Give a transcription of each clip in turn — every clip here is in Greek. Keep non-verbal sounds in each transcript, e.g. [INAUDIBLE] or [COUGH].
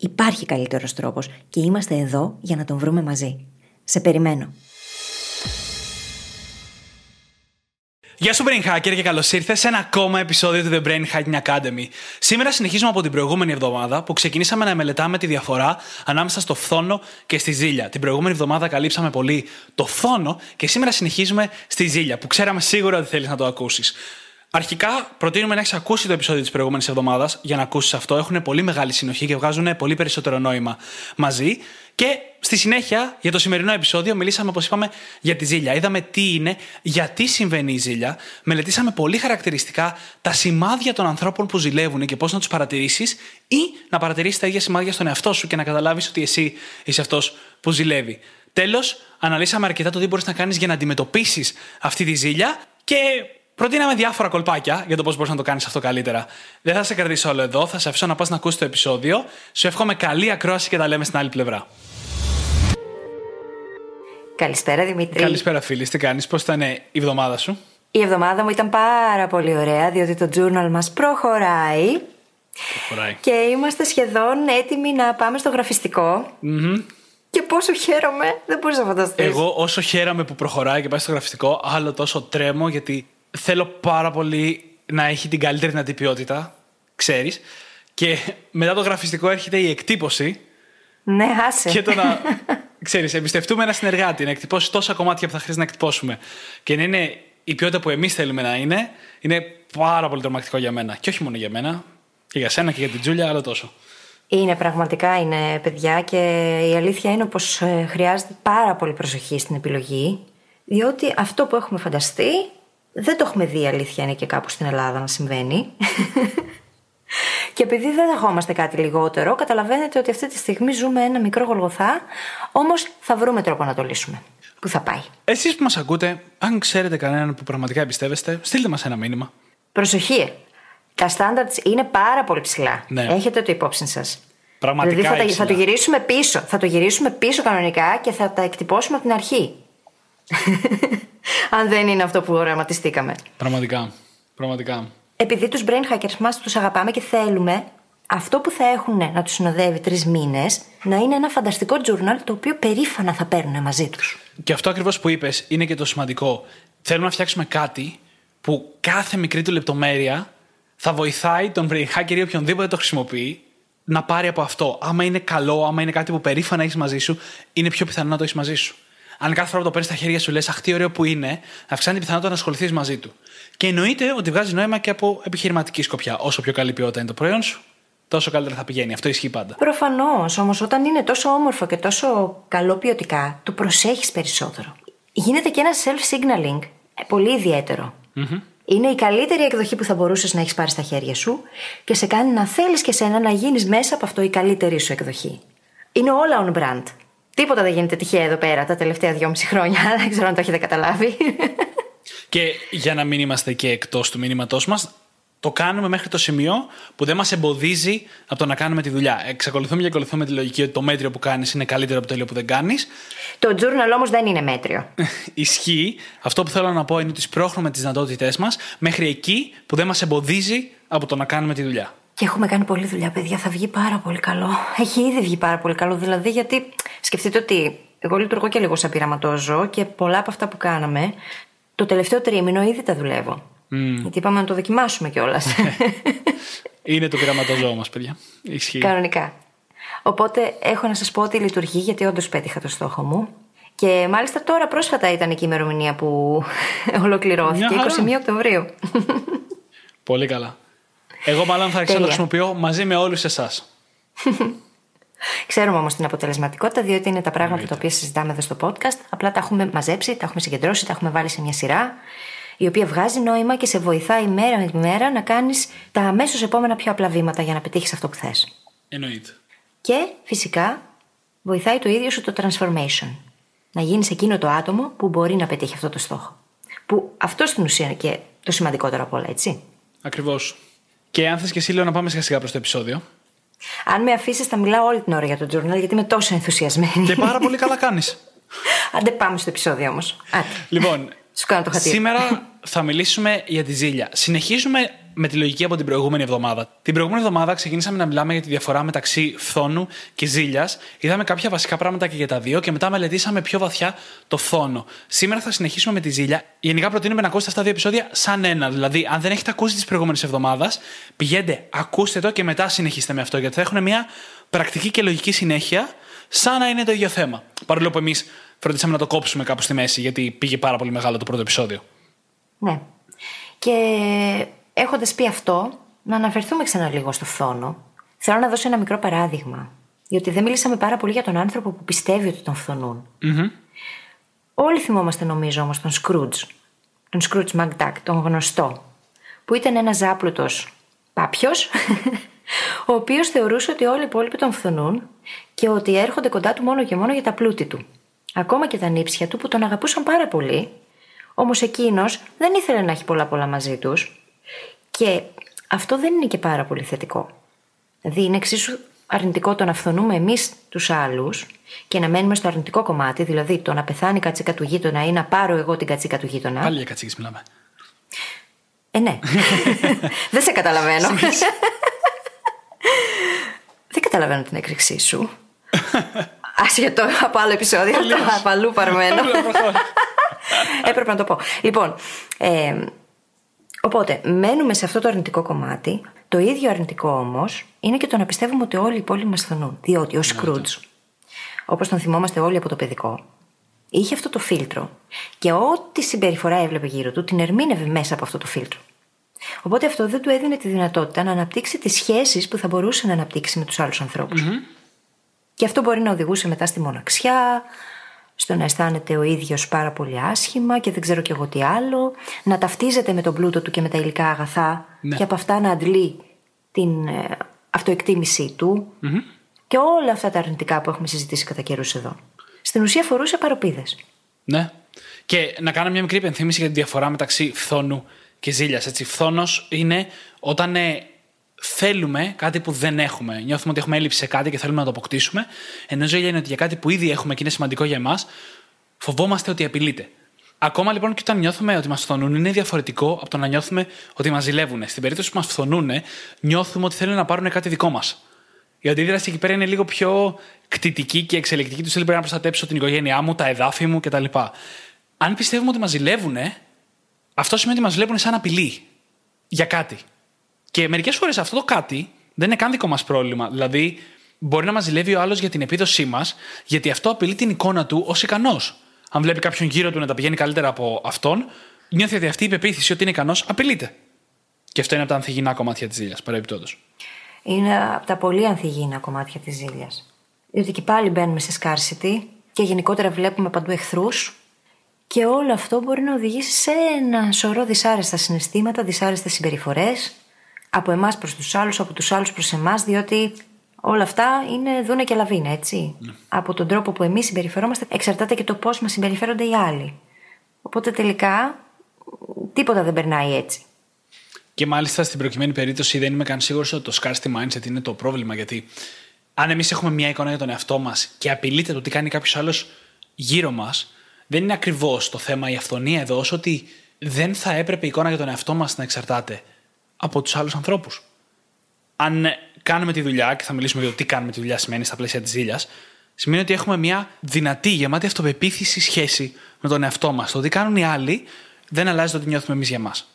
Υπάρχει καλύτερος τρόπος και είμαστε εδώ για να τον βρούμε μαζί. Σε περιμένω. Γεια σου Brain Hacker και καλώς ήρθες σε ένα ακόμα επεισόδιο του The Brain Hacking Academy. Σήμερα συνεχίζουμε από την προηγούμενη εβδομάδα που ξεκινήσαμε να μελετάμε τη διαφορά ανάμεσα στο φθόνο και στη ζήλια. Την προηγούμενη εβδομάδα καλύψαμε πολύ το φθόνο και σήμερα συνεχίζουμε στη ζήλια που ξέραμε σίγουρα ότι θέλεις να το ακούσεις. Αρχικά, προτείνουμε να έχεις ακούσει το επεισόδιο της προηγούμενης εβδομάδας για να ακούσεις αυτό. Έχουν πολύ μεγάλη συνοχή και βγάζουν πολύ περισσότερο νόημα μαζί. Και στη συνέχεια, για το σημερινό επεισόδιο, μιλήσαμε, όπως είπαμε, για τη ζήλια. Είδαμε τι είναι, γιατί συμβαίνει η ζήλια. Μελετήσαμε πολύ χαρακτηριστικά τα σημάδια των ανθρώπων που ζηλεύουν και πώς να τους παρατηρήσεις ή να παρατηρήσεις τα ίδια σημάδια στον εαυτό σου και να καταλάβεις ότι εσύ είσαι αυτός που ζηλεύει. Τέλος, αναλύσαμε αρκετά το τι μπορείς να κάνεις για να αντιμετωπίσεις αυτή τη ζήλια και Προτείναμε διάφορα κολπάκια για το πώς μπορείς να το κάνεις αυτό καλύτερα. Δεν θα σε κρατήσω όλο εδώ, θα σε αφήσω να πας να ακούσεις το επεισόδιο. Σου εύχομαι καλή ακρόαση και τα λέμε στην άλλη πλευρά. Καλησπέρα Δημήτρη. Καλησπέρα φίλη, τι κάνεις, πώς ήταν η εβδομάδα σου; Η εβδομάδα μου ήταν πάρα πολύ ωραία, διότι το journal μας προχωράει. Προχωράει. Και είμαστε σχεδόν έτοιμοι να πάμε στο γραφιστικο Και πόσο χαίρομαι, δεν μπορεί να φανταστείς. Εγώ όσο χαίρομαι που προχωράει και πάει στο γραφιστικό, άλλο τόσο τρέμω γιατί θέλω πάρα πολύ να έχει την καλύτερη δυνατή ποιότητα, ξέρεις. Και μετά το γραφιστικό έρχεται η εκτύπωση. Ναι, άσε. Και το να. [LAUGHS] ξέρεις, εμπιστευτούμε ένα συνεργάτη, να εκτυπώσει τόσα κομμάτια που θα χρειάζεται να εκτυπώσουμε. Και να είναι η ποιότητα που εμείς θέλουμε να είναι, είναι πάρα πολύ τρομακτικό για μένα. Και όχι μόνο για μένα, και για σένα και για την Τζούλια, αλλά τόσο. Είναι πραγματικά είναι παιδιά και η αλήθεια είναι πως ε, χρειάζεται πάρα πολύ προσοχή στην επιλογή διότι αυτό που έχουμε φανταστεί δεν το έχουμε δει αλήθεια είναι και κάπου στην Ελλάδα να συμβαίνει. και επειδή δεν δεχόμαστε κάτι λιγότερο, καταλαβαίνετε ότι αυτή τη στιγμή ζούμε ένα μικρό γολγοθά, όμως θα βρούμε τρόπο να το λύσουμε. Πού θα πάει. Εσείς που μας ακούτε, αν ξέρετε κανέναν που πραγματικά εμπιστεύεστε, στείλτε μας ένα μήνυμα. Προσοχή. Τα standards είναι πάρα πολύ ψηλά. Ναι. Έχετε το υπόψη σας. Πραγματικά δηλαδή θα, υψηλά. θα το γυρίσουμε πίσω. Θα το γυρίσουμε πίσω κανονικά και θα τα εκτυπώσουμε από την αρχή. [LAUGHS] Αν δεν είναι αυτό που οραματιστήκαμε. Πραγματικά. Πραγματικά. Επειδή τους brain hackers μας τους αγαπάμε και θέλουμε αυτό που θα έχουν να τους συνοδεύει τρεις μήνες να είναι ένα φανταστικό journal το οποίο περήφανα θα παίρνουν μαζί τους. Και αυτό ακριβώς που είπες είναι και το σημαντικό. Θέλουμε να φτιάξουμε κάτι που κάθε μικρή του λεπτομέρεια θα βοηθάει τον brain hacker ή οποιονδήποτε το χρησιμοποιεί να πάρει από αυτό. Άμα είναι καλό, άμα είναι κάτι που περήφανα έχεις μαζί σου, είναι πιο πιθανό να το έχεις μαζί σου. Αν κάθε φορά που το παίρνεις στα χέρια σου λες, Αχ, τι ωραίο που είναι, αυξάνει τη πιθανότητα να ασχοληθείς μαζί του. Και εννοείται ότι βγάζει νόημα και από επιχειρηματική σκοπιά. Όσο πιο καλή ποιότητα είναι το προϊόν σου, τόσο καλύτερα θα πηγαίνει. Αυτό ισχύει πάντα. Προφανώς, όμως όταν είναι τόσο όμορφο και τόσο καλό ποιοτικά, το προσέχεις περισσότερο. Γίνεται και ένα self-signaling ε, πολύ ιδιαίτερο. Είναι η καλύτερη εκδοχή που θα μπορούσες να έχεις πάρει στα χέρια σου και σε κάνει να θέλεις και σένα να γίνεις μέσα από αυτό η καλύτερη σου εκδοχή. Είναι όλα on brand. Τίποτα δεν γίνεται τυχαία εδώ πέρα τα τελευταία δυόμιση χρόνια. [LAUGHS] Δεν ξέρω αν το έχετε καταλάβει. Και για να μην είμαστε και εκτός του μήνυματός μας, το κάνουμε μέχρι το σημείο που δεν μας εμποδίζει από το να κάνουμε τη δουλειά. Εξακολουθούμε και ακολουθούμε τη λογική ότι το μέτριο που κάνεις είναι καλύτερο από το τέλειο που δεν κάνεις. Το journal όμως δεν είναι μέτριο. [LAUGHS] Ισχύει. Αυτό που θέλω να πω είναι ότι σπρώχνουμε τις δυνατότητές μας μέχρι εκεί που δεν μας εμποδίζει από το να κάνουμε τη δουλειά. Και έχουμε κάνει πολλή δουλειά, παιδιά. Θα βγει πάρα πολύ καλό. Έχει ήδη βγει πάρα πολύ καλό. Δηλαδή, γιατί σκεφτείτε ότι εγώ λειτουργώ και λίγο σαν πειραματόζω και πολλά από αυτά που κάναμε το τελευταίο τρίμηνο ήδη τα δουλεύω. Mm. Γιατί είπαμε να το δοκιμάσουμε κιόλας. [LAUGHS] Είναι το πειραματοζώο μας, παιδιά. Ισχύει. Κανονικά. Οπότε έχω να σας πω ότι λειτουργεί γιατί όντως πέτυχα το στόχο μου. Και μάλιστα τώρα πρόσφατα ήταν και η ημερομηνία που [LAUGHS] ολοκληρώθηκε, 21 Οκτωβρίου. Πολύ καλά. Εγώ μάλλον θα αρχίσω να το χρησιμοποιώ μαζί με όλους εσάς. Ξέρουμε όμως την αποτελεσματικότητα, διότι είναι τα πράγματα τα οποία συζητάμε εδώ στο podcast. Απλά τα έχουμε μαζέψει, τα έχουμε συγκεντρώσει, τα έχουμε βάλει σε μια σειρά, η οποία βγάζει νόημα και σε βοηθάει μέρα με τη μέρα να κάνεις τα αμέσως επόμενα πιο απλά βήματα για να πετύχεις αυτό που θες. Εννοείται. Και φυσικά βοηθάει το ίδιο σου το transformation. Να γίνεις εκείνο το άτομο που μπορεί να πετύχει αυτό το στόχο. Που αυτό στην ουσία είναι και το σημαντικότερο από όλα, έτσι. Ακριβώς. Και αν θες και εσύ, λέω να πάμε σιγά σιγά προς το επεισόδιο. Αν με αφήσεις, θα μιλάω όλη την ώρα για το journal, γιατί είμαι τόσο ενθουσιασμένη. Και πάρα πολύ καλά κάνεις. [LAUGHS] Άντε πάμε στο επεισόδιο όμως. Λοιπόν, Σου κάνω το χατήρι. σήμερα θα μιλήσουμε για τη ζήλια. Συνεχίζουμε με τη λογική από την προηγούμενη εβδομάδα. Την προηγούμενη εβδομάδα ξεκινήσαμε να μιλάμε για τη διαφορά μεταξύ φθόνου και ζήλιας. Είδαμε κάποια βασικά πράγματα και για τα δύο και μετά μελετήσαμε πιο βαθιά το φθόνο. Σήμερα θα συνεχίσουμε με τη ζήλια. Γενικά προτείνουμε να ακούσετε αυτά τα δύο επεισόδια σαν ένα. Δηλαδή, αν δεν έχετε ακούσει τις προηγούμενες εβδομάδες, πηγαίνετε, ακούστε το και μετά συνεχίστε με αυτό γιατί θα έχουν μια πρακτική και λογική συνέχεια σαν να είναι το ίδιο θέμα. Παρόλο που εμείς φροντίσαμε να το κόψουμε κάπου στη μέση γιατί πήγε πάρα πολύ μεγάλο το πρώτο επεισόδιο. Ναι. Και έχοντας πει αυτό, να αναφερθούμε ξανά λίγο στο φθόνο. Θέλω να δώσω ένα μικρό παράδειγμα. Διότι δεν μίλησαμε πάρα πολύ για τον άνθρωπο που πιστεύει ότι τον φθονουν Όλοι θυμόμαστε, νομίζω, όμως τον Σκρούτζ. Τον Σκρούτζ McDuck, τον γνωστό. Που ήταν ένας ζάπλουτο πάπιος, [LAUGHS] ο οποίος θεωρούσε ότι όλοι οι υπόλοιποι τον φθονούν και ότι έρχονται κοντά του μόνο και μόνο για τα πλούτη του. Ακόμα και τα νύψια του που τον αγαπούσαν πάρα πολύ, όμως εκείνος δεν ήθελε να έχει πολλά πολλά μαζί τους και αυτό δεν είναι και πάρα πολύ θετικό. Δηλαδή είναι εξίσου αρνητικό το να φθονούμε εμείς τους άλλους και να μένουμε στο αρνητικό κομμάτι, δηλαδή το να πεθάνει η κατσίκα του γείτονα ή να πάρω εγώ την κατσίκα του γείτονα. Πάλι για κατσίκες μιλάμε. Ε, ναι. [LAUGHS] δεν σε καταλαβαίνω. δεν καταλαβαίνω την έκρηξή σου. Άσχετο από άλλο επεισόδιο, αυτό από αλλού παρμένο. [LAUGHS] Έπρεπε να το πω. Λοιπόν, ε, οπότε μένουμε σε αυτό το αρνητικό κομμάτι. Το ίδιο αρνητικό όμως είναι και το να πιστεύουμε ότι όλοι οι υπόλοιποι μας φθονούν. Διότι ο Σκρούτζ, όπως τον θυμόμαστε όλοι από το παιδικό, είχε αυτό το φίλτρο και ό,τι συμπεριφορά έβλεπε γύρω του την ερμήνευε μέσα από αυτό το φίλτρο. Οπότε αυτό δεν του έδινε τη δυνατότητα να αναπτύξει τις σχέσεις που θα μπορούσε να αναπτύξει με τους άλλους Και αυτό μπορεί να οδηγούσε μετά στη μοναξιά, στο να αισθάνεται ο ίδιος πάρα πολύ άσχημα και δεν ξέρω κι εγώ τι άλλο, να ταυτίζεται με τον πλούτο του και με τα υλικά αγαθά Ναι. και από αυτά να αντλεί την ε, αυτοεκτίμησή του και όλα αυτά τα αρνητικά που έχουμε συζητήσει κατά καιρούς εδώ. Στην ουσία φορούσε παροπίδες. Ναι. Και να κάνω μια μικρή υπενθύμηση για τη διαφορά μεταξύ φθόνου και ζήλιας. Φθόνος είναι όταν ε, θέλουμε κάτι που δεν έχουμε. Νιώθουμε ότι έχουμε έλλειψη σε κάτι και θέλουμε να το αποκτήσουμε. Ενώ ζήλια είναι ότι για κάτι που ήδη έχουμε και είναι σημαντικό για εμάς, φοβόμαστε ότι απειλείται. Ακόμα λοιπόν και όταν νιώθουμε ότι μας φθονούν, είναι διαφορετικό από το να νιώθουμε ότι μας ζηλεύουν. Στην περίπτωση που μας φθονούν, νιώθουμε ότι θέλουν να πάρουν κάτι δικό μας. Η αντίδραση εκεί πέρα είναι λίγο πιο κτητική και εξελικτική. Τους θέλει πρέπει να προστατέψω την οικογένειά μου, τα εδάφη μου κτλ. Αν πιστεύουμε ότι μας ζηλεύουν, αυτό σημαίνει ότι μας βλέπουν σαν απειλή για κάτι. Και μερικές φορές αυτό το κάτι δεν είναι καν δικό μας πρόβλημα. Δηλαδή, μπορεί να μας ζηλεύει ο άλλος για την επίδοσή μας, γιατί αυτό απειλεί την εικόνα του ως ικανός. Αν βλέπει κάποιον γύρω του να τα πηγαίνει καλύτερα από αυτόν, νιώθει ότι αυτή η πεποίθηση ότι είναι ικανός απειλείται. Και αυτό είναι από τα ανθυγινά κομμάτια της ζήλιας, παρεμπιπτόντως. Είναι από τα πολύ ανθυγιεινά κομμάτια της ζήλιας. Διότι και πάλι μπαίνουμε σε scarcity και γενικότερα βλέπουμε παντού εχθρούς. Και όλο αυτό μπορεί να οδηγήσει σε ένα σωρό δυσάρεστα συναισθήματα, δυσάρεστες συμπεριφορές από εμάς προς τους άλλους, από τους άλλους προς εμάς, διότι Όλα αυτά είναι δούνε και λαβίνα, έτσι. Από τον τρόπο που εμείς συμπεριφερόμαστε εξαρτάται και το πώς μας συμπεριφέρονται οι άλλοι. Οπότε τελικά τίποτα δεν περνάει έτσι. Και μάλιστα στην προκειμένη περίπτωση δεν είμαι καν σίγουρος ότι το scarcity mindset είναι το πρόβλημα. Γιατί αν εμείς έχουμε μια εικόνα για τον εαυτό μας και απειλείται το τι κάνει κάποιος άλλος γύρω μας, δεν είναι ακριβώς το θέμα η αυθονία εδώ, όσο ότι δεν θα έπρεπε η εικόνα για τον εαυτό μας να εξαρτάται από τους άλλους ανθρώπους. Αν κάνουμε τη δουλειά, και θα μιλήσουμε για το τι κάνουμε τη δουλειά σημαίνει στα πλαίσια της ζήλιας, σημαίνει ότι έχουμε μια δυνατή, γεμάτη αυτοπεποίθηση σχέση με τον εαυτό μας. Το τι κάνουν οι άλλοι δεν αλλάζει το τι νιώθουμε εμείς για εμάς.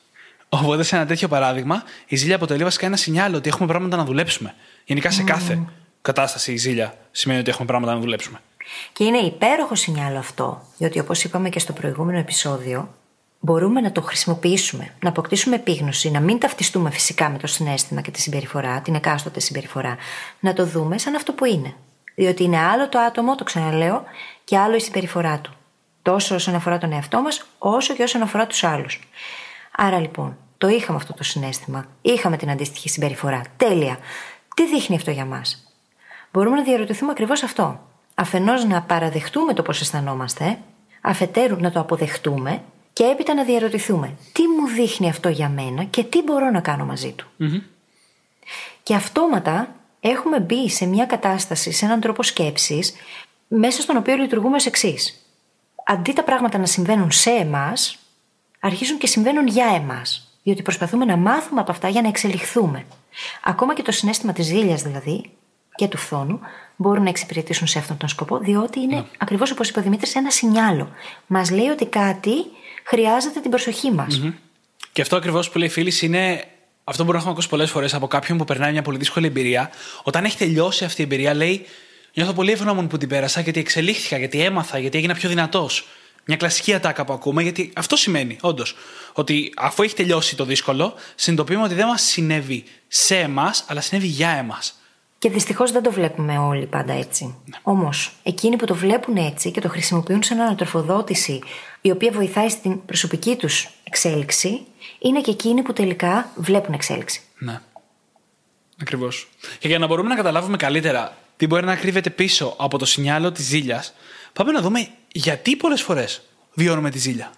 Οπότε, σε ένα τέτοιο παράδειγμα, η ζήλια αποτελεί βασικά ένα σινιάλο ότι έχουμε πράγματα να δουλέψουμε. Γενικά σε κάθε κατάσταση η ζήλια σημαίνει ότι έχουμε πράγματα να δουλέψουμε. Και είναι υπέροχο σινιάλο αυτό, διότι όπως είπαμε και στο προηγούμενο επεισόδιο, μπορούμε να το χρησιμοποιήσουμε, να αποκτήσουμε επίγνωση, να μην ταυτιστούμε φυσικά με το συνέστημα και τη συμπεριφορά, την εκάστοτε συμπεριφορά, να το δούμε σαν αυτό που είναι. Διότι είναι άλλο το άτομο, το ξαναλέω, και άλλο η συμπεριφορά του. Τόσο όσον αφορά τον εαυτό μας, όσο και όσον αφορά τους άλλους. Άρα λοιπόν, το είχαμε αυτό το συνέστημα, είχαμε την αντίστοιχη συμπεριφορά. Τέλεια. Τι δείχνει αυτό για μας; Μπορούμε να διαρωτηθούμε ακριβώς αυτό. Αφενός να παραδεχτούμε το πώς αισθανόμαστε, αφετέρου να το αποδεχτούμε και έπειτα να διαρωτηθούμε τι μου δείχνει αυτό για μένα και τι μπορώ να κάνω μαζί του; Και αυτόματα έχουμε μπει σε μια κατάσταση, σε έναν τρόπο σκέψης, μέσα στον οποίο λειτουργούμε ως εξής. Αντί τα πράγματα να συμβαίνουν σε εμάς, αρχίζουν και συμβαίνουν για εμάς. Διότι προσπαθούμε να μάθουμε από αυτά για να εξελιχθούμε. Ακόμα και το συνέστημα της ζήλιας δηλαδή και του φθόνου μπορούν να εξυπηρετήσουν σε αυτόν τον σκοπό, διότι είναι ναι. ακριβώς όπως είπε ο Δημήτρης, ένα σινιάλο. Μας λέει ότι κάτι χρειάζεται την προσοχή μας. Και αυτό ακριβώς που λέει η φίλη είναι αυτό που μπορούμε να έχουμε ακούσει πολλές φορές από κάποιον που περνάει μια πολύ δύσκολη εμπειρία. Όταν έχει τελειώσει αυτή η εμπειρία, λέει: Νιώθω πολύ ευγνώμων που την πέρασα, γιατί εξελίχθηκα, γιατί έμαθα, γιατί έγινα πιο δυνατός. Μια κλασική ατάκα που ακούμε, γιατί αυτό σημαίνει, όντως. Ότι αφού έχει τελειώσει το δύσκολο, συνειδητοποιούμε ότι δεν μας συνέβη σε εμάς, αλλά συνέβη για εμάς. Και δυστυχώς δεν το βλέπουμε όλοι πάντα έτσι. Ναι. Όμως, εκείνοι που το βλέπουν έτσι και το χρησιμοποιούν σαν ανατροφοδότηση, η οποία βοηθάει στην προσωπική τους εξέλιξη, είναι και εκείνοι που τελικά βλέπουν εξέλιξη. Ναι. Ακριβώς. Και για να μπορούμε να καταλάβουμε καλύτερα τι μπορεί να κρύβεται πίσω από το σινιάλο της ζήλιας, πάμε να δούμε γιατί πολλές φορές βιώνουμε τη ζήλια.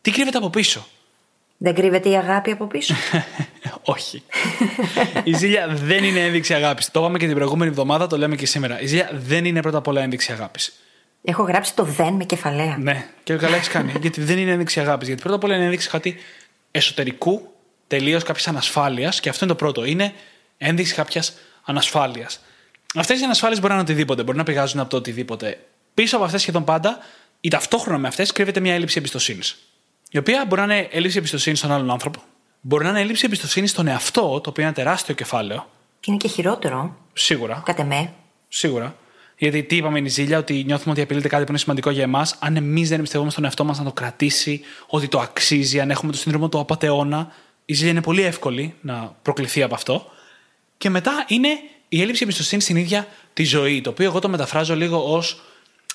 Τι κρύβεται από πίσω. Δεν κρύβεται η αγάπη από πίσω. [LAUGHS] Όχι. η ζήλια δεν είναι ένδειξη αγάπης. Το είπαμε και την προηγούμενη εβδομάδα, το λέμε και σήμερα. Η ζήλια δεν είναι πρώτα απ' όλα ένδειξη αγάπης. Έχω γράψει το δεν με κεφαλαία. Ναι, και καλά έχεις κάνει. [LAUGHS] γιατί δεν είναι ένδειξη αγάπης. Γιατί πρώτα απ' όλα είναι ένδειξη κάτι εσωτερικού, τελείως κάποιας ανασφάλειας. Και αυτό είναι το πρώτο. Είναι ένδειξη κάποιας ανασφάλειας. Αυτές οι ανασφάλειες μπορεί να είναι οτιδήποτε, μπορεί να πηγάζουν από το οτιδήποτε. Πίσω από αυτές σχεδόν πάντα, ή ταυτόχρονα με αυτές, κρύβεται μια έλλειψη εμπιστοσύνης. Η οποία μπορεί να είναι έλλειψη εμπιστοσύνη στον άλλον άνθρωπο, μπορεί να είναι έλλειψη εμπιστοσύνη στον εαυτό, το οποίο είναι ένα τεράστιο κεφάλαιο. Και είναι και χειρότερο. Σίγουρα. Κατ' εμέ. Σίγουρα. Γιατί τι είπαμε είναι η ζήλια, ότι νιώθουμε ότι απειλείται κάτι που είναι σημαντικό για εμάς. Αν εμείς δεν εμπιστευόμαστε στον εαυτό μας να το κρατήσει, ότι το αξίζει, αν έχουμε το σύνδρομο του απαταιώνα, η ζήλια είναι πολύ εύκολη να προκληθεί από αυτό. Και μετά είναι η έλλειψη εμπιστοσύνη στην ίδια τη ζωή, το οποίο εγώ το μεταφράζω λίγο ως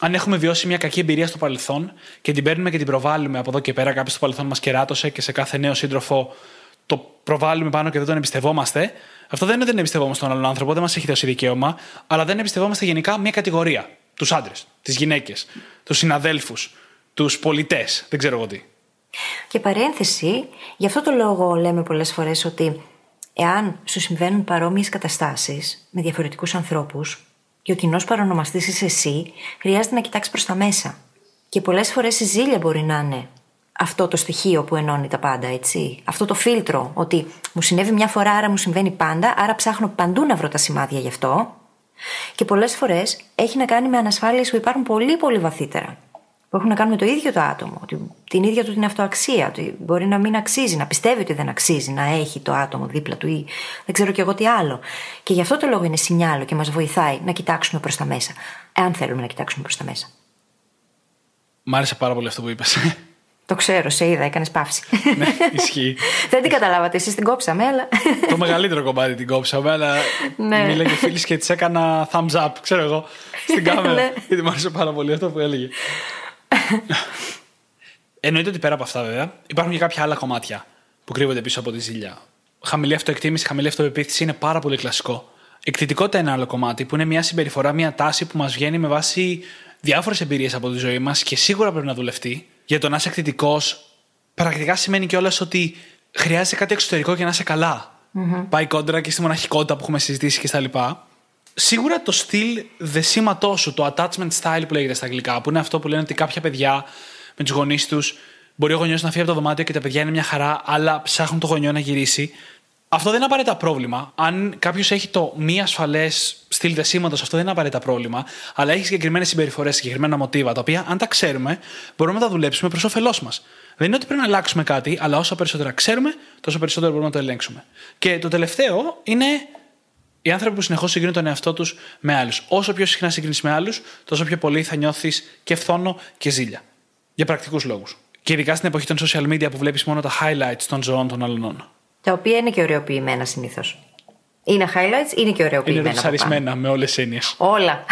αν έχουμε βιώσει μια κακή εμπειρία στο παρελθόν και την παίρνουμε και την προβάλλουμε από εδώ και πέρα, κάποιος στο παρελθόν μας κεράτωσε και σε κάθε νέο σύντροφο το προβάλλουμε πάνω και δεν τον εμπιστευόμαστε. Αυτό δεν είναι δεν εμπιστευόμαστε τον άλλον άνθρωπο, δεν μας έχει δώσει δικαίωμα, αλλά δεν εμπιστευόμαστε γενικά μια κατηγορία. Τους άντρες, τις γυναίκες, τους συναδέλφους, τους πολιτές, δεν ξέρω εγώ τι. Και παρένθεση, γι' αυτό το λόγο λέμε πολλές φορές ότι εάν σου συμβαίνουν παρόμοιες καταστάσεις με διαφορετικούς ανθρώπους, και ο κοινός παρονομαστής είσαι εσύ, χρειάζεται να κοιτάξεις προς τα μέσα. Και πολλές φορές η ζήλια μπορεί να είναι αυτό το στοιχείο που ενώνει τα πάντα, έτσι. Αυτό το φίλτρο, ότι μου συνέβη μια φορά, άρα μου συμβαίνει πάντα, άρα ψάχνω παντού να βρω τα σημάδια γι' αυτό. Και πολλές φορές έχει να κάνει με ανασφάλειες που υπάρχουν πολύ πολύ βαθύτερα που έχουν να κάνουν με το ίδιο το άτομο, την ίδια του την αυτοαξία, ότι μπορεί να μην αξίζει, να πιστεύει ότι δεν αξίζει να έχει το άτομο δίπλα του ή δεν ξέρω κι εγώ τι άλλο. Και γι' αυτό το λόγο είναι σινιάλο και μας βοηθάει να κοιτάξουμε προς τα μέσα, εάν θέλουμε να κοιτάξουμε προς τα μέσα. Μ' άρεσε πάρα πολύ αυτό που είπες. [LAUGHS] Το ξέρω, σε είδα, έκανες παύση. [LAUGHS] ναι, ισχύει. [LAUGHS] Δεν την καταλάβατε, εσείς την κόψαμε, αλλά. το μεγαλύτερο κομμάτι την κόψαμε, αλλά. ναι. Μίλαγε φίλης και της έκανα thumbs up, ξέρω εγώ, στην κάμερα. Ναι. γιατί μου άρεσε πάρα πολύ αυτό που έλεγε. [LAUGHS] Εννοείται ότι πέρα από αυτά, βέβαια, υπάρχουν και κάποια άλλα κομμάτια που κρύβονται πίσω από τη ζήλια. Χαμηλή αυτοεκτίμηση, χαμηλή αυτοπεποίθηση είναι πάρα πολύ κλασικό Εκθετικότητα είναι ένα άλλο κομμάτι, που είναι μια συμπεριφορά, μια τάση που μας βγαίνει με βάση διάφορες εμπειρίες από τη ζωή μας και σίγουρα πρέπει να δουλευτεί. Για το να είσαι εκθετικό, πρακτικά σημαίνει κιόλας ότι χρειάζεται κάτι εξωτερικό για να είσαι καλά. Mm-hmm. Πάει κόντρα και στη μοναχικότητα που έχουμε συζητήσει κτλ. Σίγουρα το στυλ δεσίματό σου, το attachment style που λέγεται στα αγγλικά, που είναι αυτό που λένε ότι κάποια παιδιά με τους γονείς τους μπορεί ο γονιός να φύγει από το δωμάτιο και τα παιδιά είναι μια χαρά, αλλά ψάχνουν το γονιό να γυρίσει. Αυτό δεν είναι απαραίτητα πρόβλημα. Αν κάποιος έχει το μη ασφαλές στυλ δεσίματο, αυτό δεν είναι απαραίτητα πρόβλημα. Αλλά έχει συγκεκριμένες συμπεριφορές, συγκεκριμένα μοτίβα, τα οποία αν τα ξέρουμε, μπορούμε να τα δουλέψουμε προς όφελός μας. Δεν είναι ότι πρέπει να αλλάξουμε κάτι, αλλά όσο περισσότερα ξέρουμε, τόσο περισσότερο μπορούμε να το ελέγξουμε. Και το τελευταίο είναι οι άνθρωποι που συνεχώς συγκρίνουν τον εαυτό τους με άλλους. Όσο πιο συχνά συγκρίνεις με άλλους, τόσο πιο πολύ θα νιώθεις και φθόνο και ζήλια. Για πρακτικούς λόγους. Και ειδικά στην εποχή των social media που βλέπεις μόνο τα highlights των ζωών των αλλωνών. Τα οποία είναι και ωρεοποιημένα συνήθως. Είναι highlights, είναι και ωρεοποιημένα. Είναι δυσαρισμένα με όλες τις έννοιες. Όλα. [LAUGHS]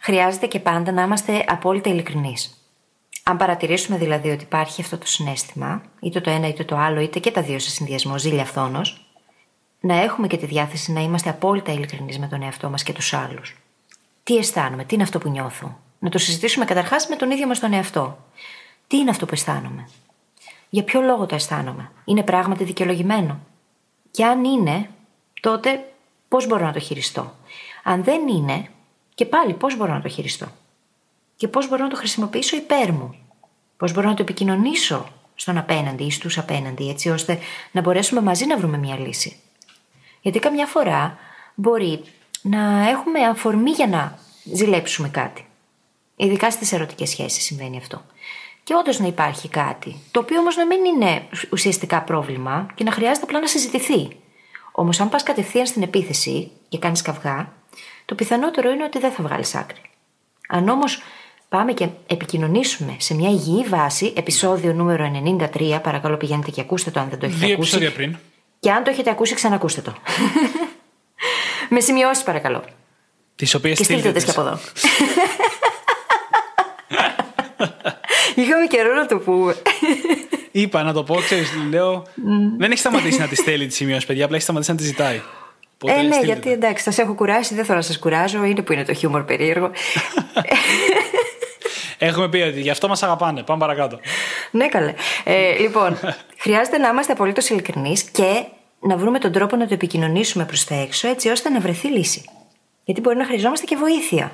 Χρειάζεται και πάντα να είμαστε απόλυτα ειλικρινείς. Αν παρατηρήσουμε δηλαδή ότι υπάρχει αυτό το συνέστημα, είτε το ένα είτε το άλλο, είτε και τα δύο σε συνδυασμό, ζήλια φθόνος, να έχουμε και τη διάθεση να είμαστε απόλυτα ειλικρινείς με τον εαυτό μας και τους άλλους. Τι αισθάνομαι, τι είναι αυτό που νιώθω. Να το συζητήσουμε καταρχάς με τον ίδιο μας τον εαυτό. Τι είναι αυτό που αισθάνομαι. Για ποιο λόγο το αισθάνομαι. Είναι πράγματι δικαιολογημένο. Και αν είναι, τότε πώς μπορώ να το χειριστώ. Αν δεν είναι, και πάλι πώς μπορώ να το χειριστώ. Και πώς μπορώ να το χρησιμοποιήσω υπέρ μου. Πώς μπορώ να το επικοινωνήσω στον απέναντι ή στους απέναντι, έτσι ώστε να μπορέσουμε μαζί να βρούμε μια λύση. Γιατί καμιά φορά μπορεί να έχουμε αφορμή για να ζηλέψουμε κάτι. Ειδικά στις ερωτικές σχέσεις συμβαίνει αυτό. Και όντως να υπάρχει κάτι, το οποίο όμως να μην είναι ουσιαστικά πρόβλημα και να χρειάζεται απλά να συζητηθεί. Όμως, αν πας κατευθείαν στην επίθεση και κάνεις καυγά, το πιθανότερο είναι ότι δεν θα βγάλεις άκρη. Αν όμως πάμε και επικοινωνήσουμε σε μια υγιή βάση, επεισόδιο νούμερο 93, παρακαλώ πηγαίνετε και ακούστε το αν δεν το έχετε Δύο ακούσει. επεισόδια πριν. Και αν το έχετε ακούσει, ξανακούστε το. [LAUGHS] Με σημειώσεις, παρακαλώ. Τις οποίες Και στείλτε τις και από εδώ. [LAUGHS] Είχαμε καιρό να το πούμε. [LAUGHS] Είπα να το πω, ξέρεις, λέω. Δεν έχει σταματήσει να τη στέλνει τη σημειώσεις, παιδιά, απλά έχει σταματήσει να τη ζητάει. Οπότε ε, ναι, στείλτε γιατί τα. εντάξει, σα έχω κουράσει, δεν θέλω να σας κουράζω. Είναι που είναι το χιούμορ περίεργο. Έχουμε πει ότι γι' αυτό μας αγαπάνε. Πάμε παρακάτω. ναι, καλέ. Ε, λοιπόν, [LAUGHS] χρειάζεται να είμαστε απολύτως ειλικρινείς και να βρούμε τον τρόπο να το επικοινωνήσουμε προς τα έξω, έτσι ώστε να βρεθεί λύση. Γιατί μπορεί να χρειαζόμαστε και βοήθεια.